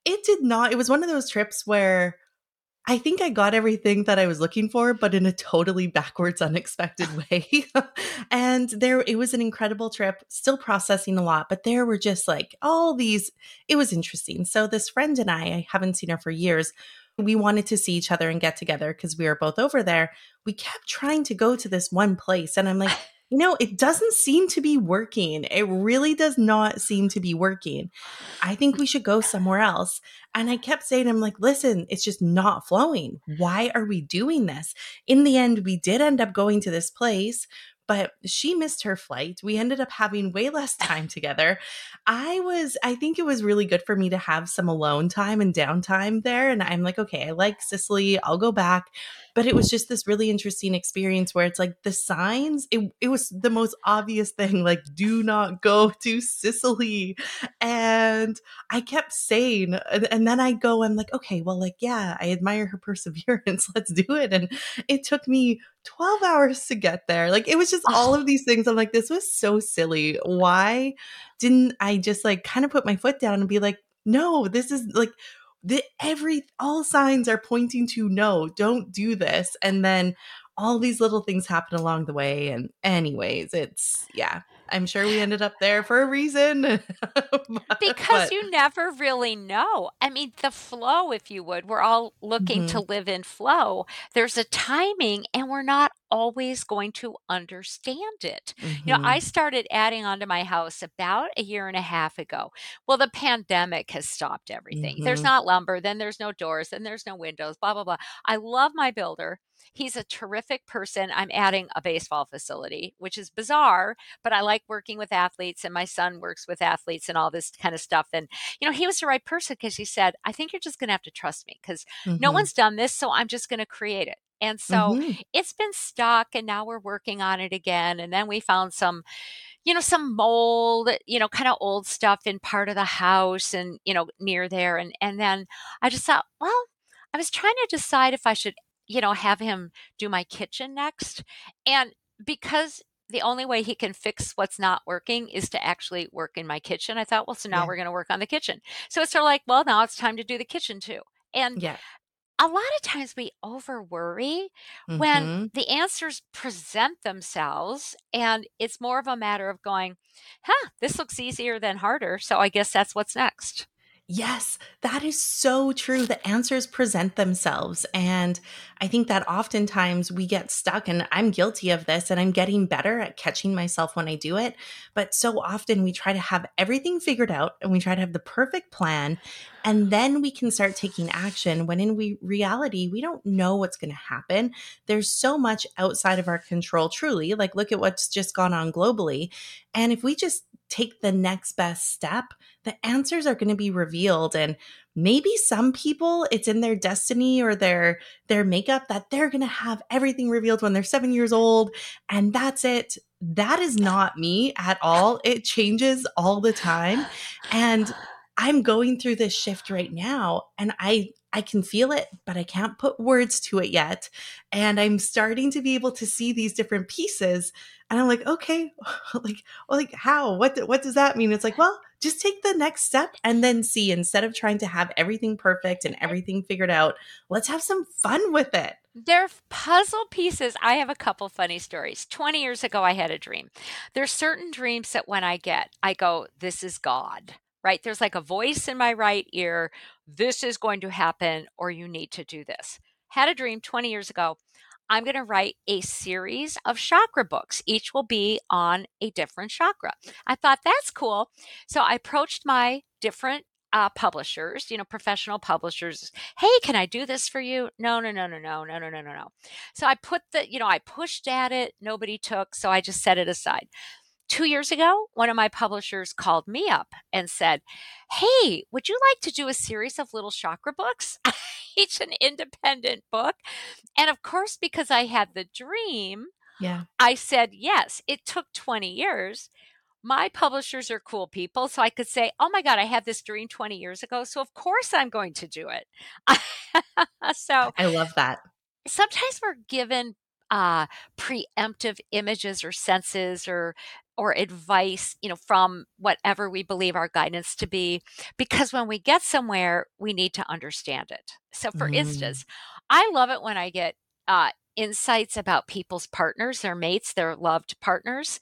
it did not. It was one of those trips where I think I got everything that I was looking for, but in a totally backwards, unexpected way. and there, it was an incredible trip, still processing a lot, but there were just like all these, it was interesting. So, this friend and I, I haven't seen her for years. We wanted to see each other and get together because we were both over there. We kept trying to go to this one place. And I'm like, you know, it doesn't seem to be working. It really does not seem to be working. I think we should go somewhere else. And I kept saying, I'm like, listen, it's just not flowing. Why are we doing this? In the end, we did end up going to this place but she missed her flight. We ended up having way less time together. I was, I think it was really good for me to have some alone time and downtime there. And I'm like, okay, I like Sicily. I'll go back. But it was just this really interesting experience where it's like the signs, it, it was the most obvious thing like, do not go to Sicily. And I kept saying, and, and then I go, I'm like, okay, well, like, yeah, I admire her perseverance. Let's do it. And it took me 12 hours to get there. Like, it was just all of these things. I'm like, this was so silly. Why didn't I just like kind of put my foot down and be like, no, this is like the every all signs are pointing to no, don't do this. And then all these little things happen along the way. And anyways, it's yeah. I'm sure we ended up there for a reason. but, because but. you never really know. I mean, the flow, if you would, we're all looking mm-hmm. to live in flow. There's a timing, and we're not always going to understand it. Mm-hmm. You know, I mm-hmm. started adding onto my house about a year and a half ago. Well, the pandemic has stopped everything. Mm-hmm. There's not lumber, then there's no doors, then there's no windows, blah, blah, blah. I love my builder. He's a terrific person. I'm adding a baseball facility, which is bizarre, but I like working with athletes, and my son works with athletes and all this kind of stuff. And, you know, he was the right person because he said, I think you're just going to have to trust me because mm-hmm. no one's done this. So I'm just going to create it. And so mm-hmm. it's been stuck, and now we're working on it again. And then we found some you know, some mold, you know, kind of old stuff in part of the house and, you know, near there. And, and then I just thought, well, I was trying to decide if I should, you know, have him do my kitchen next. And because the only way he can fix what's not working is to actually work in my kitchen. I thought, well, so now Yeah. we're going to work on the kitchen. So it's sort of like, well, now it's time to do the kitchen too. And Yeah. a lot of times we over worry when Mhm. the answers present themselves and it's more of a matter of going, huh, this looks easier than harder. So I guess that's what's next. Yes, that is so true. The answers present themselves. And I think that oftentimes we get stuck, and I'm guilty of this, and I'm getting better at catching myself when I do it. But so often we try to have everything figured out and we try to have the perfect plan. And then we can start taking action when in we, reality, we don't know what's going to happen. There's so much outside of our control, truly. Like, look at what's just gone on globally. And if we just take the next best step, the answers are going to be revealed and maybe some people it's in their destiny or their their makeup that they're going to have everything revealed when they're 7 years old and that's it that is not me at all it changes all the time and i'm going through this shift right now and i I can feel it, but I can't put words to it yet. And I'm starting to be able to see these different pieces. And I'm like, okay, like, oh, like how? What what does that mean? It's like, well, just take the next step and then see. Instead of trying to have everything perfect and everything figured out, let's have some fun with it. They're puzzle pieces. I have a couple funny stories. 20 years ago, I had a dream. There's certain dreams that when I get, I go, this is God, right? There's like a voice in my right ear. This is going to happen, or you need to do this. Had a dream 20 years ago. I'm going to write a series of chakra books. Each will be on a different chakra. I thought that's cool. So I approached my different uh, publishers, you know, professional publishers. Hey, can I do this for you? No, no, no, no, no, no, no, no, no, no. So I put the, you know, I pushed at it. Nobody took. So I just set it aside. Two years ago, one of my publishers called me up and said, Hey, would you like to do a series of little chakra books? Each an independent book. And of course, because I had the dream, Yeah. I said yes. It took 20 years. My publishers are cool people. So I could say, oh my God, I had this dream 20 years ago. So of course I'm going to do it. so I love that. sometimes we're given uh, preemptive images or senses or or advice you know from whatever we believe our guidance to be because when we get somewhere we need to understand it. So for Mm. instance i love it when i get uh, insights about people's partners their mates their loved partners.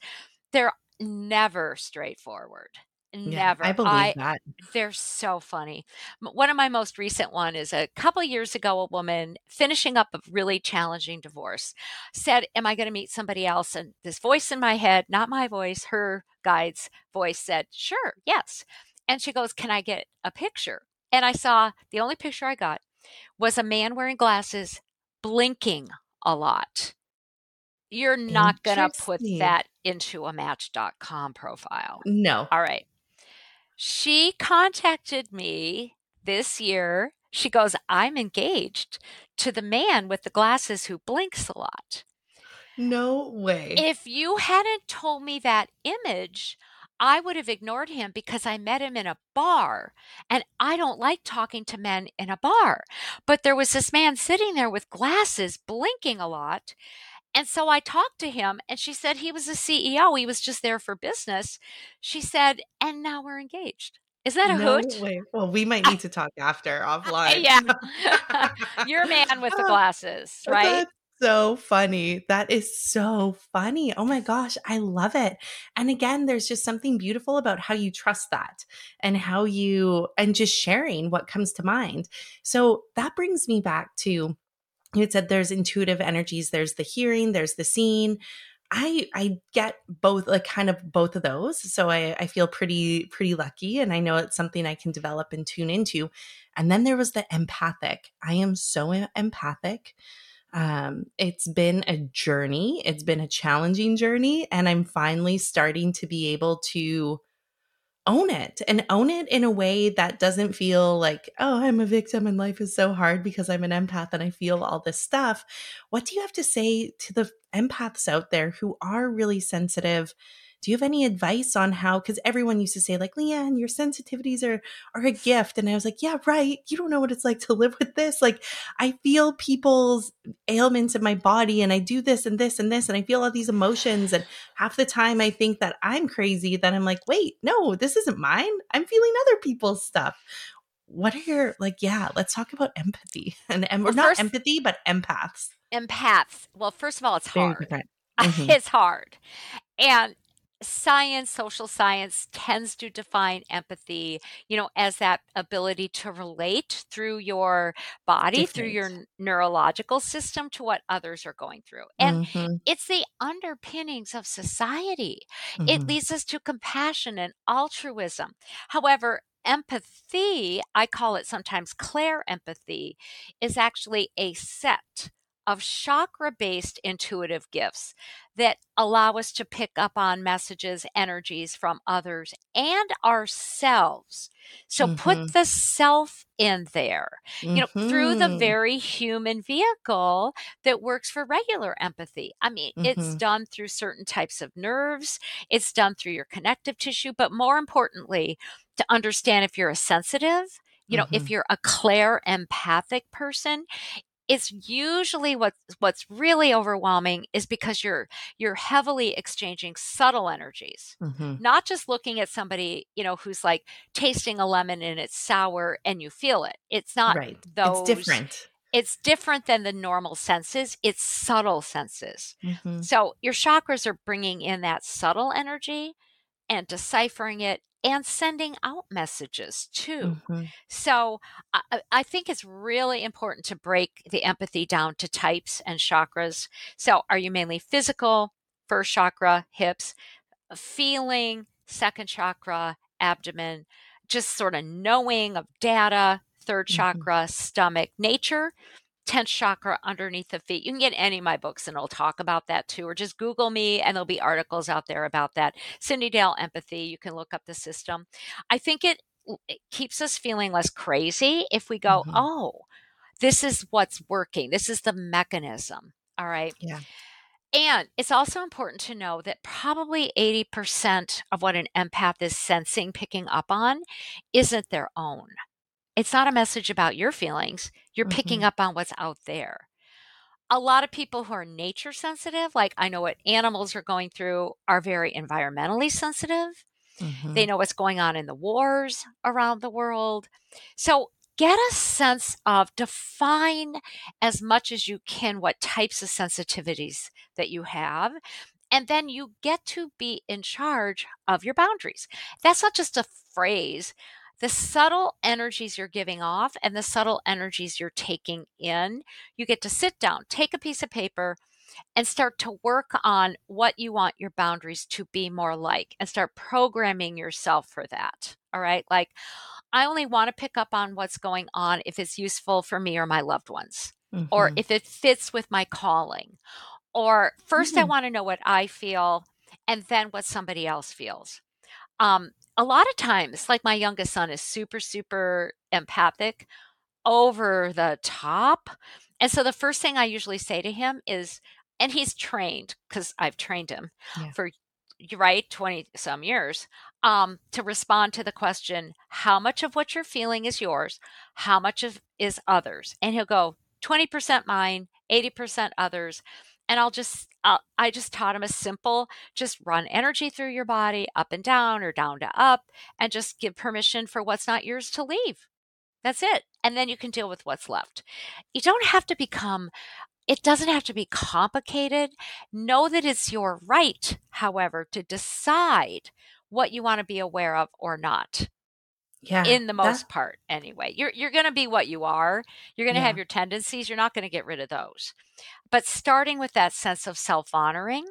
They're never straightforward Yeah, never I believe that. they're so funny. One of my most recent one is a couple of years ago a woman finishing up a really challenging divorce said, "Am I going to meet somebody else?" And this voice in my head, not my voice, her guide's voice said, "Sure, yes." And she goes, "Can I get a picture?" And I saw the only picture I got was a man wearing glasses blinking a lot. You're not going to put that into a match.com profile. No. All right. She contacted me this year. She goes, I'm engaged to the man with the glasses who blinks a lot. No way. If you hadn't told me that image, I would have ignored him because I met him in a bar and I don't like talking to men in a bar. But there was this man sitting there with glasses blinking a lot. And so I talked to him and she said he was a CEO. He was just there for business. She said, and now we're engaged. Is that a no hoot? way. Well, we might need to talk after offline. Yeah. You're a man with the glasses, right? That's so funny. That is so funny. Oh my gosh, I love it. And again, there's just something beautiful about how you trust that and how you, and just sharing what comes to mind. So that brings me back to you had said there's intuitive energies, there's the hearing, there's the seeing. I I get both like kind of both of those. So I, I feel pretty pretty lucky and I know it's something I can develop and tune into. And then there was the empathic. I am so empathic. Um, it's been a journey. It's been a challenging journey, and I'm finally starting to be able to own it and own it in a way that doesn't feel like, oh, I'm a victim and life is so hard because I'm an empath and I feel all this stuff. What do you have to say to the empaths out there who are really sensitive do you have any advice on how because everyone used to say like leanne your sensitivities are are a gift and i was like yeah right. You don't know what it's like to live with this. Like i feel people's ailments in my body and i do this and this and this and i feel all these emotions and half the time i think that i'm crazy then i'm like wait no this isn't mine. I'm feeling other people's stuff. What are your like yeah let's talk about empathy and, and well, not first, empathy but empaths. Empaths. Well first of all it's hard. mm-hmm. it's hard. And science social science tends to define empathy you know as that ability to relate through your body Different. through your neurological system to what others are going through and mm-hmm. it's the underpinnings of society mm-hmm. it leads us to compassion and altruism however empathy, I call it sometimes clair empathy, is actually a set of chakra based intuitive gifts that allow us to pick up on messages, energies from others and ourselves. So mm-hmm. put the self in there, mm-hmm. you know, through the mm-hmm. very human vehicle that works for regular empathy. I mean, mm-hmm. it's done through certain types of nerves, it's done through your connective tissue, but more importantly, to understand if you're a sensitive, you know, mm-hmm. if you're a clair empathic person, it's usually what's what's really overwhelming is because you're you're heavily exchanging subtle energies mm-hmm. not just looking at somebody you know who's like tasting a lemon and it's sour and you feel it it's not right those it's different it's different than the normal senses it's subtle senses mm-hmm. so your chakras are bringing in that subtle energy and deciphering it and sending out messages too. Mm-hmm. So I, I, think it's really important to break the empathy down to types and chakras. So are you mainly physical, first chakra, hips, feeling, second chakra, abdomen, just sort of knowing of data, 3rd mm-hmm. chakra, stomach, nature, 10th chakra underneath the feet. You can get any of my books and I'll talk about that too, or just Google me and there'll be articles out there about that. Cyndi Dale Empathy, you can look up the system. I think it, it keeps us feeling less crazy if we go, mm-hmm. oh, this is what's working. This is the mechanism. All right. Yeah. And it's also important to know that probably 80% of what an empath is sensing, picking up on, isn't their own. It's not a message about your feelings. You're picking mm-hmm. up on what's out there. A lot of people who are nature sensitive, like I know what animals are going through, are very environmentally sensitive. Mm-hmm. They know what's going on in the wars around the world. So get a sense of define as much as you can what types of sensitivities that you have and then you get to be in charge of your boundaries that's not just a phrase the subtle energies you're giving off and the subtle energies you're taking in, you get to sit down, take a piece of paper, and start to work on what you want your boundaries to be more like and start programming yourself for that. All right. Like, I only want to pick up on what's going on if it's useful for me or my loved ones, mm-hmm. or if it fits with my calling. Or 1st mm-hmm. I want to know what I feel and then what somebody else feels. Um, a lot of times, like my youngest son is super, super empathic, over the top. And so the first thing I usually say to him is, and he's trained because I've trained him yeah. for right 20 some years um, to respond to the question how much of what you're feeling is yours how much of is others and he'll go 20% mine 80% others and I'll just uh, I just taught him a simple just run energy through your body up and down or down to up and just give permission for what's not yours to leave. That's it. And then you can deal with what's left. You don't have to become it doesn't have to be complicated. Know that it's your right, however, to decide what you want to be aware of or not. Yeah. In the most that, part anyway. You're you're going to be what you are. You're going to yeah. have your tendencies. You're not going to get rid of those. But starting with that sense of self-honoring,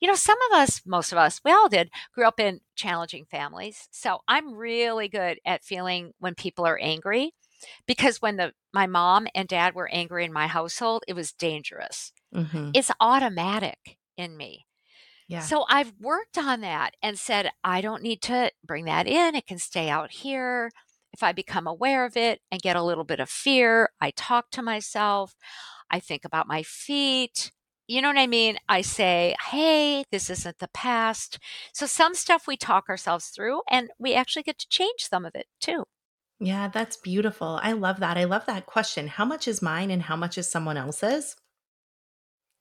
you know, some of us, most of us, we all did, grew up in challenging families. So I'm really good at feeling when people are angry because when the my mom and dad were angry in my household, it was dangerous. Mm-hmm. It's automatic in me. Yeah. So I've worked on that and said, I don't need to bring that in. It can stay out here. If I become aware of it and get a little bit of fear, I talk to myself. I think about my feet. you know what I mean? I say, hey, this isn't the past. So some stuff we talk ourselves through and we actually get to change some of it too. Yeah, that's beautiful. I love that. I love that question. How much is mine and how much is someone else's?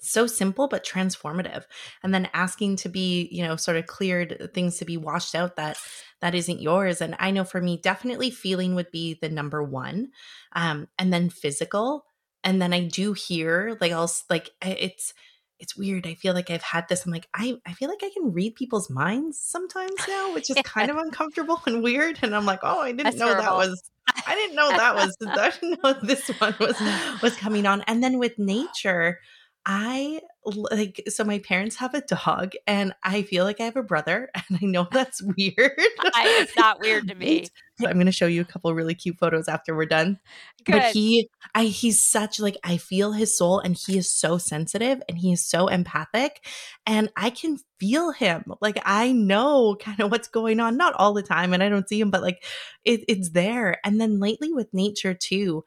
So simple but transformative and then asking to be you know sort of cleared things to be washed out that that isn't yours and i know for me definitely feeling would be the number one um and then physical and then i do hear like i'll like it's it's weird i feel like i've had this i'm like i i feel like i can read people's minds sometimes now which is kind of uncomfortable and weird and i'm like oh i didn't That's know that was I didn't know that was I didn't know this one was was coming on. And then with nature, I like so my parents have a dog and I feel like I have a brother and I know that's weird. I, it's not weird to me. I'm going to show you a couple really cute photos after we're done. Good. But he I he's such like I feel his soul and he is so sensitive and he is so empathic and I can feel him. Like I know kind of what's going on not all the time and I don't see him but like it, it's there. And then lately with nature too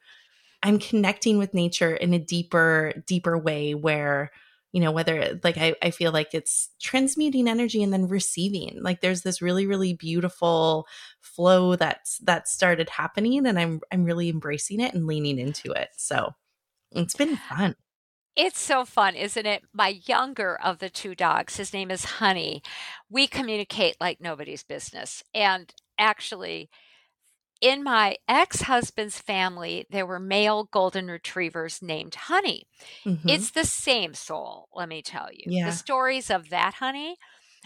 I'm connecting with nature in a deeper, deeper way where, you know, whether like I, I feel like it's transmuting energy and then receiving. Like there's this really, really beautiful flow that's that started happening and I'm I'm really embracing it and leaning into it. So it's been fun. It's so fun, isn't it? My younger of the two dogs, his name is Honey. We communicate like nobody's business. And actually, in my ex husband's family, there were male golden retrievers named Honey. Mm-hmm. It's the same soul, let me tell you. Yeah. The stories of that honey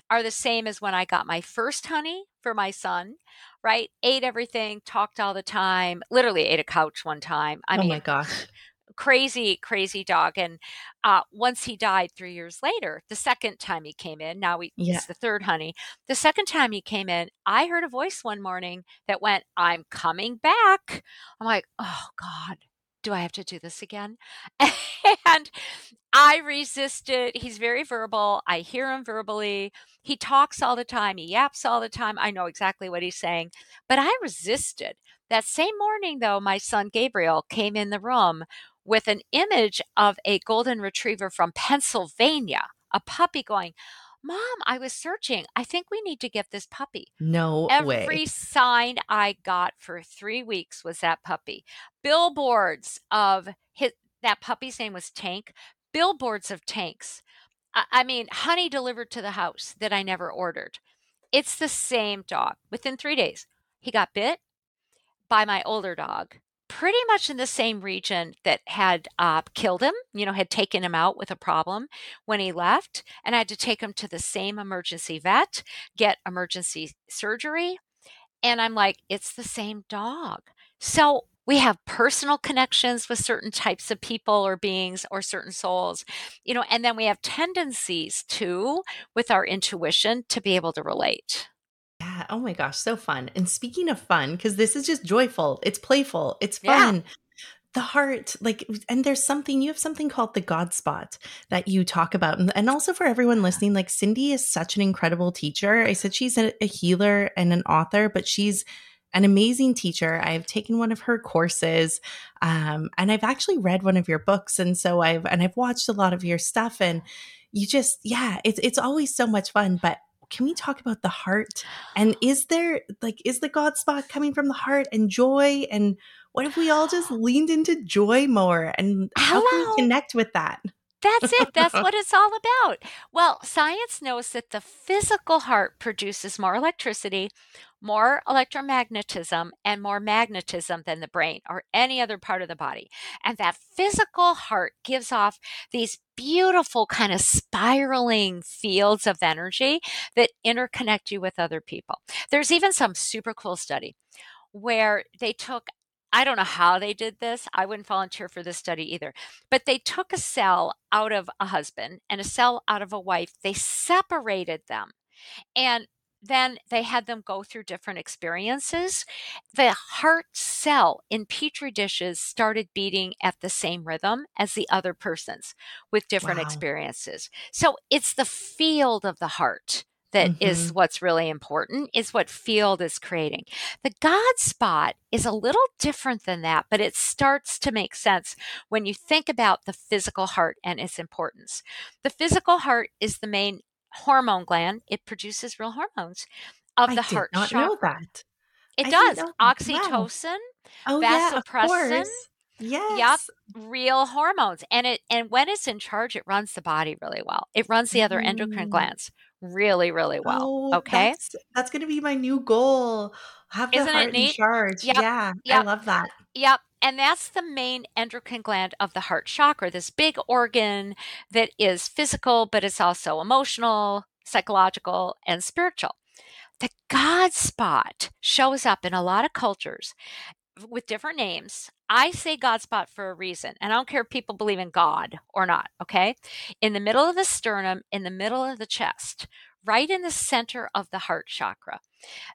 are the same as when I got my first honey for my son, right? Ate everything, talked all the time, literally ate a couch one time. I oh mean, my gosh crazy, crazy dog. And uh, once he died three years later, the second time he came in, now we, yeah. it's the third honey. The second time he came in, I heard a voice one morning that went, I'm coming back. I'm like, oh God, do I have to do this again? and I resisted. He's very verbal. I hear him verbally. He talks all the time. He yaps all the time. I know exactly what he's saying, but I resisted. That same morning, though, my son Gabriel came in the room with an image of a golden retriever from Pennsylvania, a puppy going, Mom, I was searching. I think we need to get this puppy. No Every way. sign I got for three weeks was that puppy. Billboards of his, that puppy's name was Tank. Billboards of tanks. I, I mean, honey delivered to the house that I never ordered. It's the same dog. Within three days, he got bit by my older dog pretty much in the same region that had uh, killed him, you know, had taken him out with a problem when he left. And I had to take him to the same emergency vet, get emergency surgery. And I'm like, it's the same dog. So we have personal connections with certain types of people or beings or certain souls, you know, and then we have tendencies too with our intuition to be able to relate. Yeah. Oh my gosh, so fun. And speaking of fun, because this is just joyful, it's playful, it's fun. Yeah. The heart, like, and there's something, you have something called the God spot that you talk about. And, and also for everyone listening, like, Cyndi is such an incredible teacher. I said she's a, a healer and an author, but she's an amazing teacher. I've taken one of her courses, um, and I've actually read one of your books. And so I've, and I've watched a lot of your stuff. And you just, yeah, it's, it's always so much fun. But can we talk about the heart? And is there like is the God spot coming from the heart and joy? And what if we all just leaned into joy more? And how Hello. can we connect with that? That's it. That's what it's all about. Well, science knows that the physical heart produces more electricity, more electromagnetism, and more magnetism than the brain or any other part of the body. And that physical heart gives off these beautiful kind of spiraling fields of energy that interconnect you with other people. There's even some super cool study where they took I don't know how they did this. I wouldn't volunteer for this study either. But they took a cell out of a husband and a cell out of a wife. They separated them. And then they had them go through different experiences. The heart cell in petri dishes started beating at the same rhythm as the other person's with different wow. experiences. So it's the field of the heart that mm-hmm. is what's really important is what field is creating the god spot is a little different than that but it starts to make sense when you think about the physical heart and its importance the physical heart is the main hormone gland it produces real hormones of I the heart not chakra. know that it I does oxytocin wow. oh, vasopressin yeah, Yes. Yep. Real hormones. And it and when it's in charge, it runs the body really well. It runs the other mm. endocrine glands really, really well. Oh, okay. That's, that's gonna be my new goal. Have the Isn't heart in charge. Yep. Yeah. Yep. I love that. Yep. And that's the main endocrine gland of the heart chakra, this big organ that is physical, but it's also emotional, psychological, and spiritual. The God spot shows up in a lot of cultures with different names. I say God spot for a reason, and I don't care if people believe in God or not, okay? In the middle of the sternum, in the middle of the chest, right in the center of the heart chakra,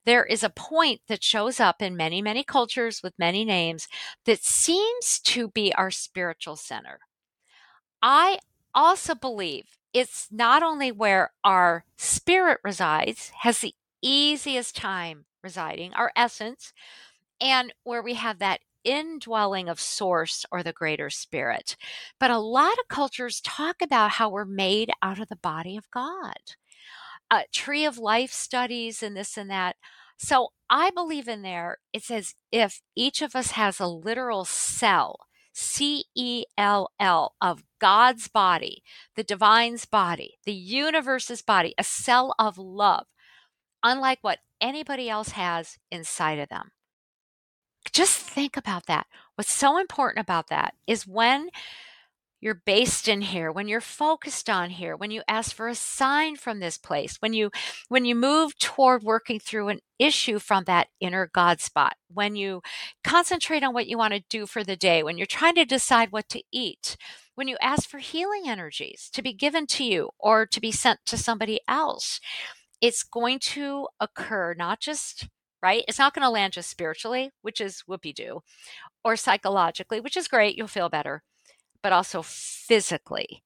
there is a point that shows up in many, many cultures with many names that seems to be our spiritual center. I also believe it's not only where our spirit resides, has the easiest time residing, our essence, and where we have that indwelling of source or the greater spirit. But a lot of cultures talk about how we're made out of the body of God. Uh, tree of life studies and this and that. So I believe in there, it's as if each of us has a literal cell, C E L L, of God's body, the divine's body, the universe's body, a cell of love, unlike what anybody else has inside of them just think about that. What's so important about that is when you're based in here when you're focused on here when you ask for a sign from this place when you when you move toward working through an issue from that inner god spot when you concentrate on what you want to do for the day when you're trying to decide what to eat when you ask for healing energies to be given to you or to be sent to somebody else it's going to occur not just right? It's not going to land just spiritually, which is whoopee doo, or psychologically, which is great, you'll feel better, but also physically.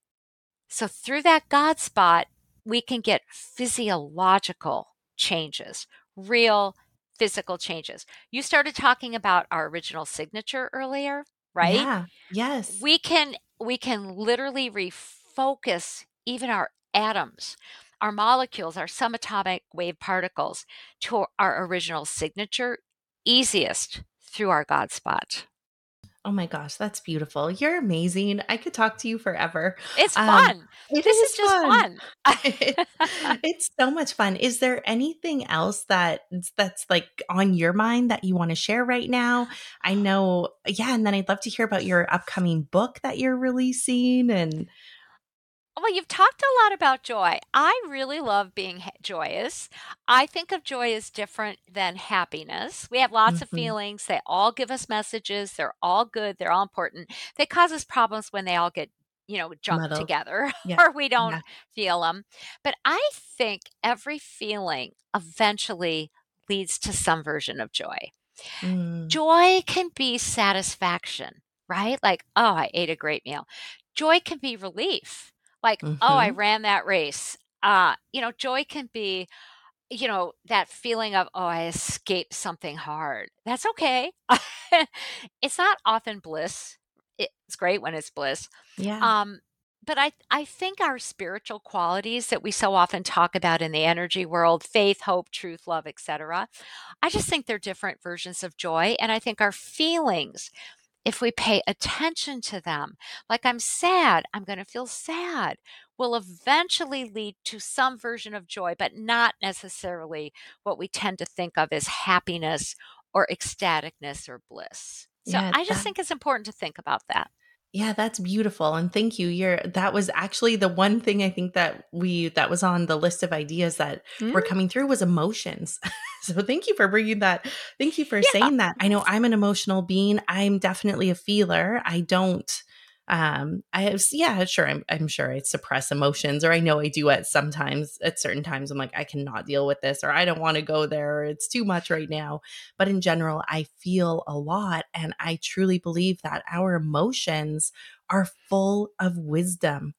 So through that God spot, we can get physiological changes, real physical changes. You started talking about our original signature earlier, right? Yeah. Yes. We can we can literally refocus even our atoms our molecules, our subatomic wave particles, to our original signature easiest through our God spot. Oh my gosh, that's beautiful. You're amazing. I could talk to you forever. It's um, fun. Um, it this is, is just fun. fun. it's so much fun. Is there anything else that that's like on your mind that you want to share right now? I know, yeah, and then I'd love to hear about your upcoming book that you're releasing and well, you've talked a lot about joy. I really love being joyous. I think of joy as different than happiness. We have lots mm-hmm. of feelings. They all give us messages. They're all good. They're all important. They cause us problems when they all get, you know, jumped together yeah. or we don't yeah. feel them. But I think every feeling eventually leads to some version of joy. Mm. Joy can be satisfaction, right? Like, oh, I ate a great meal. Joy can be relief like, mm-hmm. oh, I mm-hmm. ran that race. Uh, you know, joy can be, you know, that feeling of, oh, I escaped something hard. That's okay. it's not often bliss. It's great when it's bliss. Yeah. Um, but I, I think our spiritual qualities that we so often talk about in the energy world faith hope truth love etc i just think they're different versions of joy and i think our feelings if we pay attention to them, like I'm sad, I'm going to feel sad, will eventually lead to some version of joy, but not necessarily what we tend to think of as happiness or ecstaticness or bliss. So yeah, I just that, think it's important to think about that. Yeah, that's beautiful. And thank you. You're that was actually the one thing I think that we that was on the list of ideas that mm. were coming through was emotions. so thank you for bringing that. Thank you for yeah. saying that. I know I'm an emotional being. I'm definitely a feeler. I don't um i have yeah sure I'm, I'm sure i suppress emotions or i know i do at sometimes at certain times i'm like i cannot deal with this or i don't want to go there or it's too much right now but in general i feel a lot and i truly believe that our emotions are full of wisdom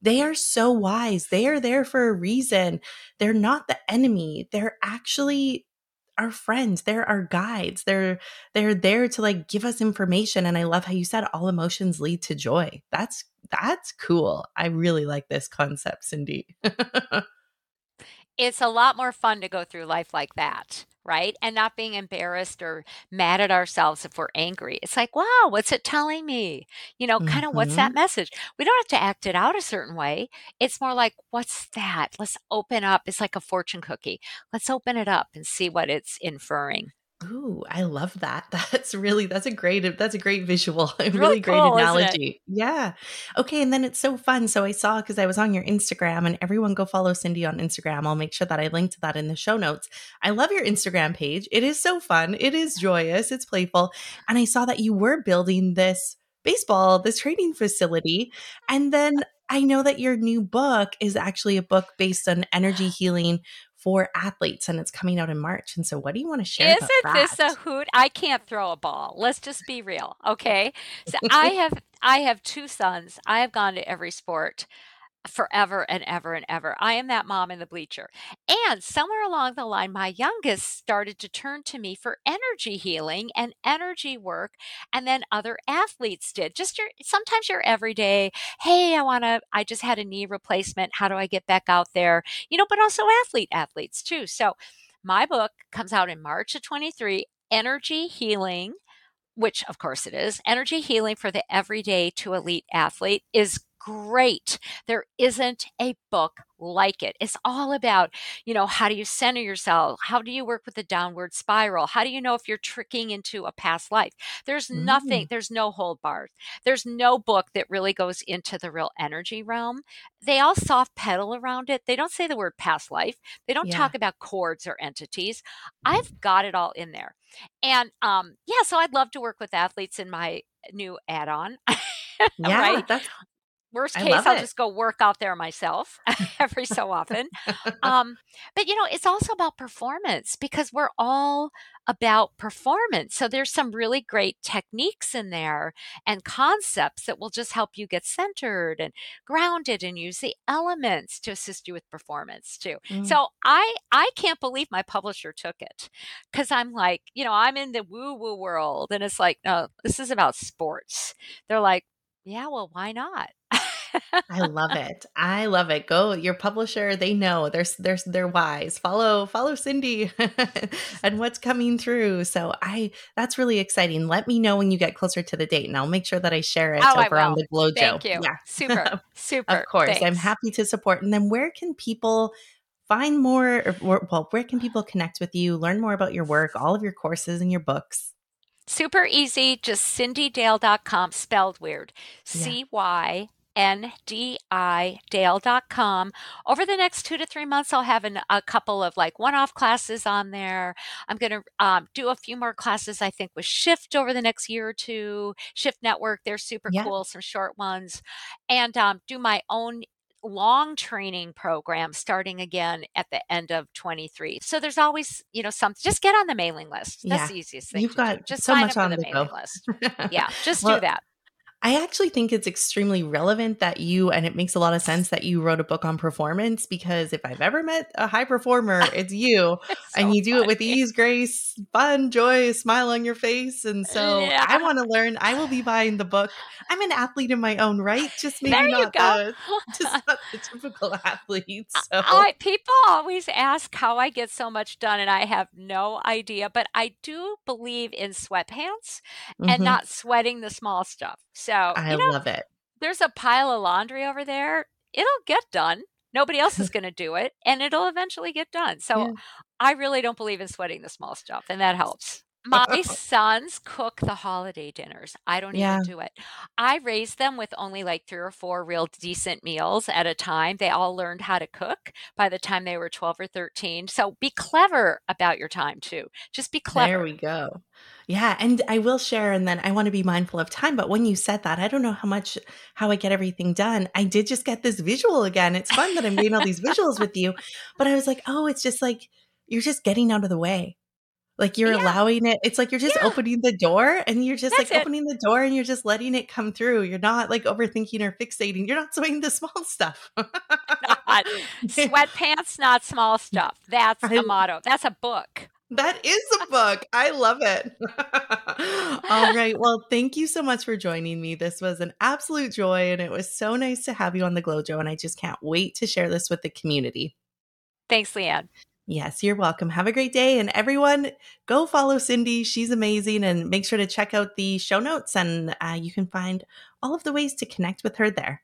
They are so wise. They are there for a reason. They're not the enemy. They're actually our friends. They're our guides. They're they're there to like give us information and I love how you said all emotions lead to joy. That's that's cool. I really like this concept, Cyndi. it's a lot more fun to go through life like that right? And not being embarrassed or mad at ourselves if we're angry. It's like, wow, what's it telling me? You know, kind of mm-hmm. what's that mm-hmm. message? We don't have to act it out a certain way. It's more like, what's that? Let's open up. It's like a fortune cookie. Let's open it up and see what it's inferring. Ooh, I love that. That's really that's a great that's a great visual. A really, really great cool, analogy. Yeah. Okay, and then it's so fun. So I saw because I was on your Instagram and everyone go follow Cyndi on Instagram. I'll make sure that I link to that in the show notes. I love your Instagram page. It is so fun. It is joyous, it's playful. And I saw that you were building this baseball, this training facility. And then I know that your new book is actually a book based on energy healing for athletes and it's coming out in March. And so what do you want to share? Isn't this a hoot? I can't throw a ball. Let's just be real. Okay. So I have I have two sons. I have gone to every sport forever and ever and ever. I am that mom in the bleacher. And somewhere along the line, my youngest started to turn to me for energy healing and energy work. And then other athletes did. Just your sometimes your everyday, hey, I want to, I just had a knee replacement. How do I get back out there? You know, but also athlete athletes too. So my book comes out in March of 23, Energy Healing which of course it is, energy healing for the everyday to elite athlete is great. There isn't a book like it. It's all about, you know, how do you center yourself? How do you work with the downward spiral? How do you know if you're tricking into a past life? There's mm. nothing, there's no hold bars. There's no book that really goes into the real energy realm. They all soft pedal around it. They don't say the word past life. They don't yeah. talk about cords or entities. I've got it all in there. And um yeah, so I'd love to work with athletes in my new add-on. yeah, right? that's Worst case, I'll it. just go work out there myself every so often. um, but you know, it's also about performance because we're all about performance. So there's some really great techniques in there and concepts that will just help you get centered and grounded and use the elements to assist you with performance too. Mm. So I I can't believe my publisher took it cuz I'm like, you know, I'm in the woo woo world and it's like, no, this is about sports. They're like, yeah, well, why not? I love it. I love it. Go your publisher, they know. They're they're they're wise. Follow follow Cyndi and what's coming through. So I that's really exciting. Let me know when you get closer to the date and I'll make sure that I share it oh, over on the Glow Thank you. Yeah. Super. Super. of course. Thanks. I'm happy to support. And then where can people find more or, well, where can people connect with you, learn more about your work, all of your courses and your books? Super easy, just cyndidale.com, spelled weird. C Y ndidale.com. Over the next two to three months, I'll have an, a couple of like one off classes on there. I'm going to um, do a few more classes, I think, with Shift over the next year or two. Shift Network, they're super yeah. cool, some short ones. And um, do my own long training program starting again at the end of 23. So there's always, you know, something. Just get on the mailing list. That's yeah. the easiest thing. You've got do. just so much on the, the mailing list. Yeah, just well, do that. I actually think it's extremely relevant that you, and it makes a lot of sense that you wrote a book on performance because if I've ever met a high performer, it's you. it's so and you do funny. it with ease, grace, fun, joy, smile on your face. And so yeah. I want to learn. I will be buying the book. I'm an athlete in my own right, just maybe there not, the, just not the typical athlete. So. I, people always ask how I get so much done, and I have no idea. But I do believe in sweatpants mm-hmm. and not sweating the small stuff. So I you know, love it. There's a pile of laundry over there. It'll get done. Nobody else is going to do it, and it'll eventually get done. So yeah. I really don't believe in sweating the small stuff, and that helps. My sons cook the holiday dinners. I don't yeah. even do it. I raised them with only like three or four real decent meals at a time. They all learned how to cook by the time they were 12 or 13. So be clever about your time too. Just be clever. There we go. Yeah, and I will share and then I want to be mindful of time, but when you said that, I don't know how much how I get everything done. I did just get this visual again. It's fun that I'm doing all these visuals with you, but I was like, "Oh, it's just like you're just getting out of the way." Like you're Yeah. allowing it. It's like you're just Yeah. opening the door and you're just That's like it. opening the door and you're just letting it come through. You're not like overthinking or fixating. You're not sewing the small stuff. Not sweatpants, not small stuff. That's I- a motto. That's a book. That is a book. I love it. All right. Well, thank you so much for joining me. This was an absolute joy, and it was so nice to have you on the GlowJo. And I just can't wait to share this with the community. Thanks, Leanne. Yes, you're welcome. Have a great day. And everyone, go follow Cyndi. She's amazing. And make sure to check out the show notes, and uh, you can find all of the ways to connect with her there.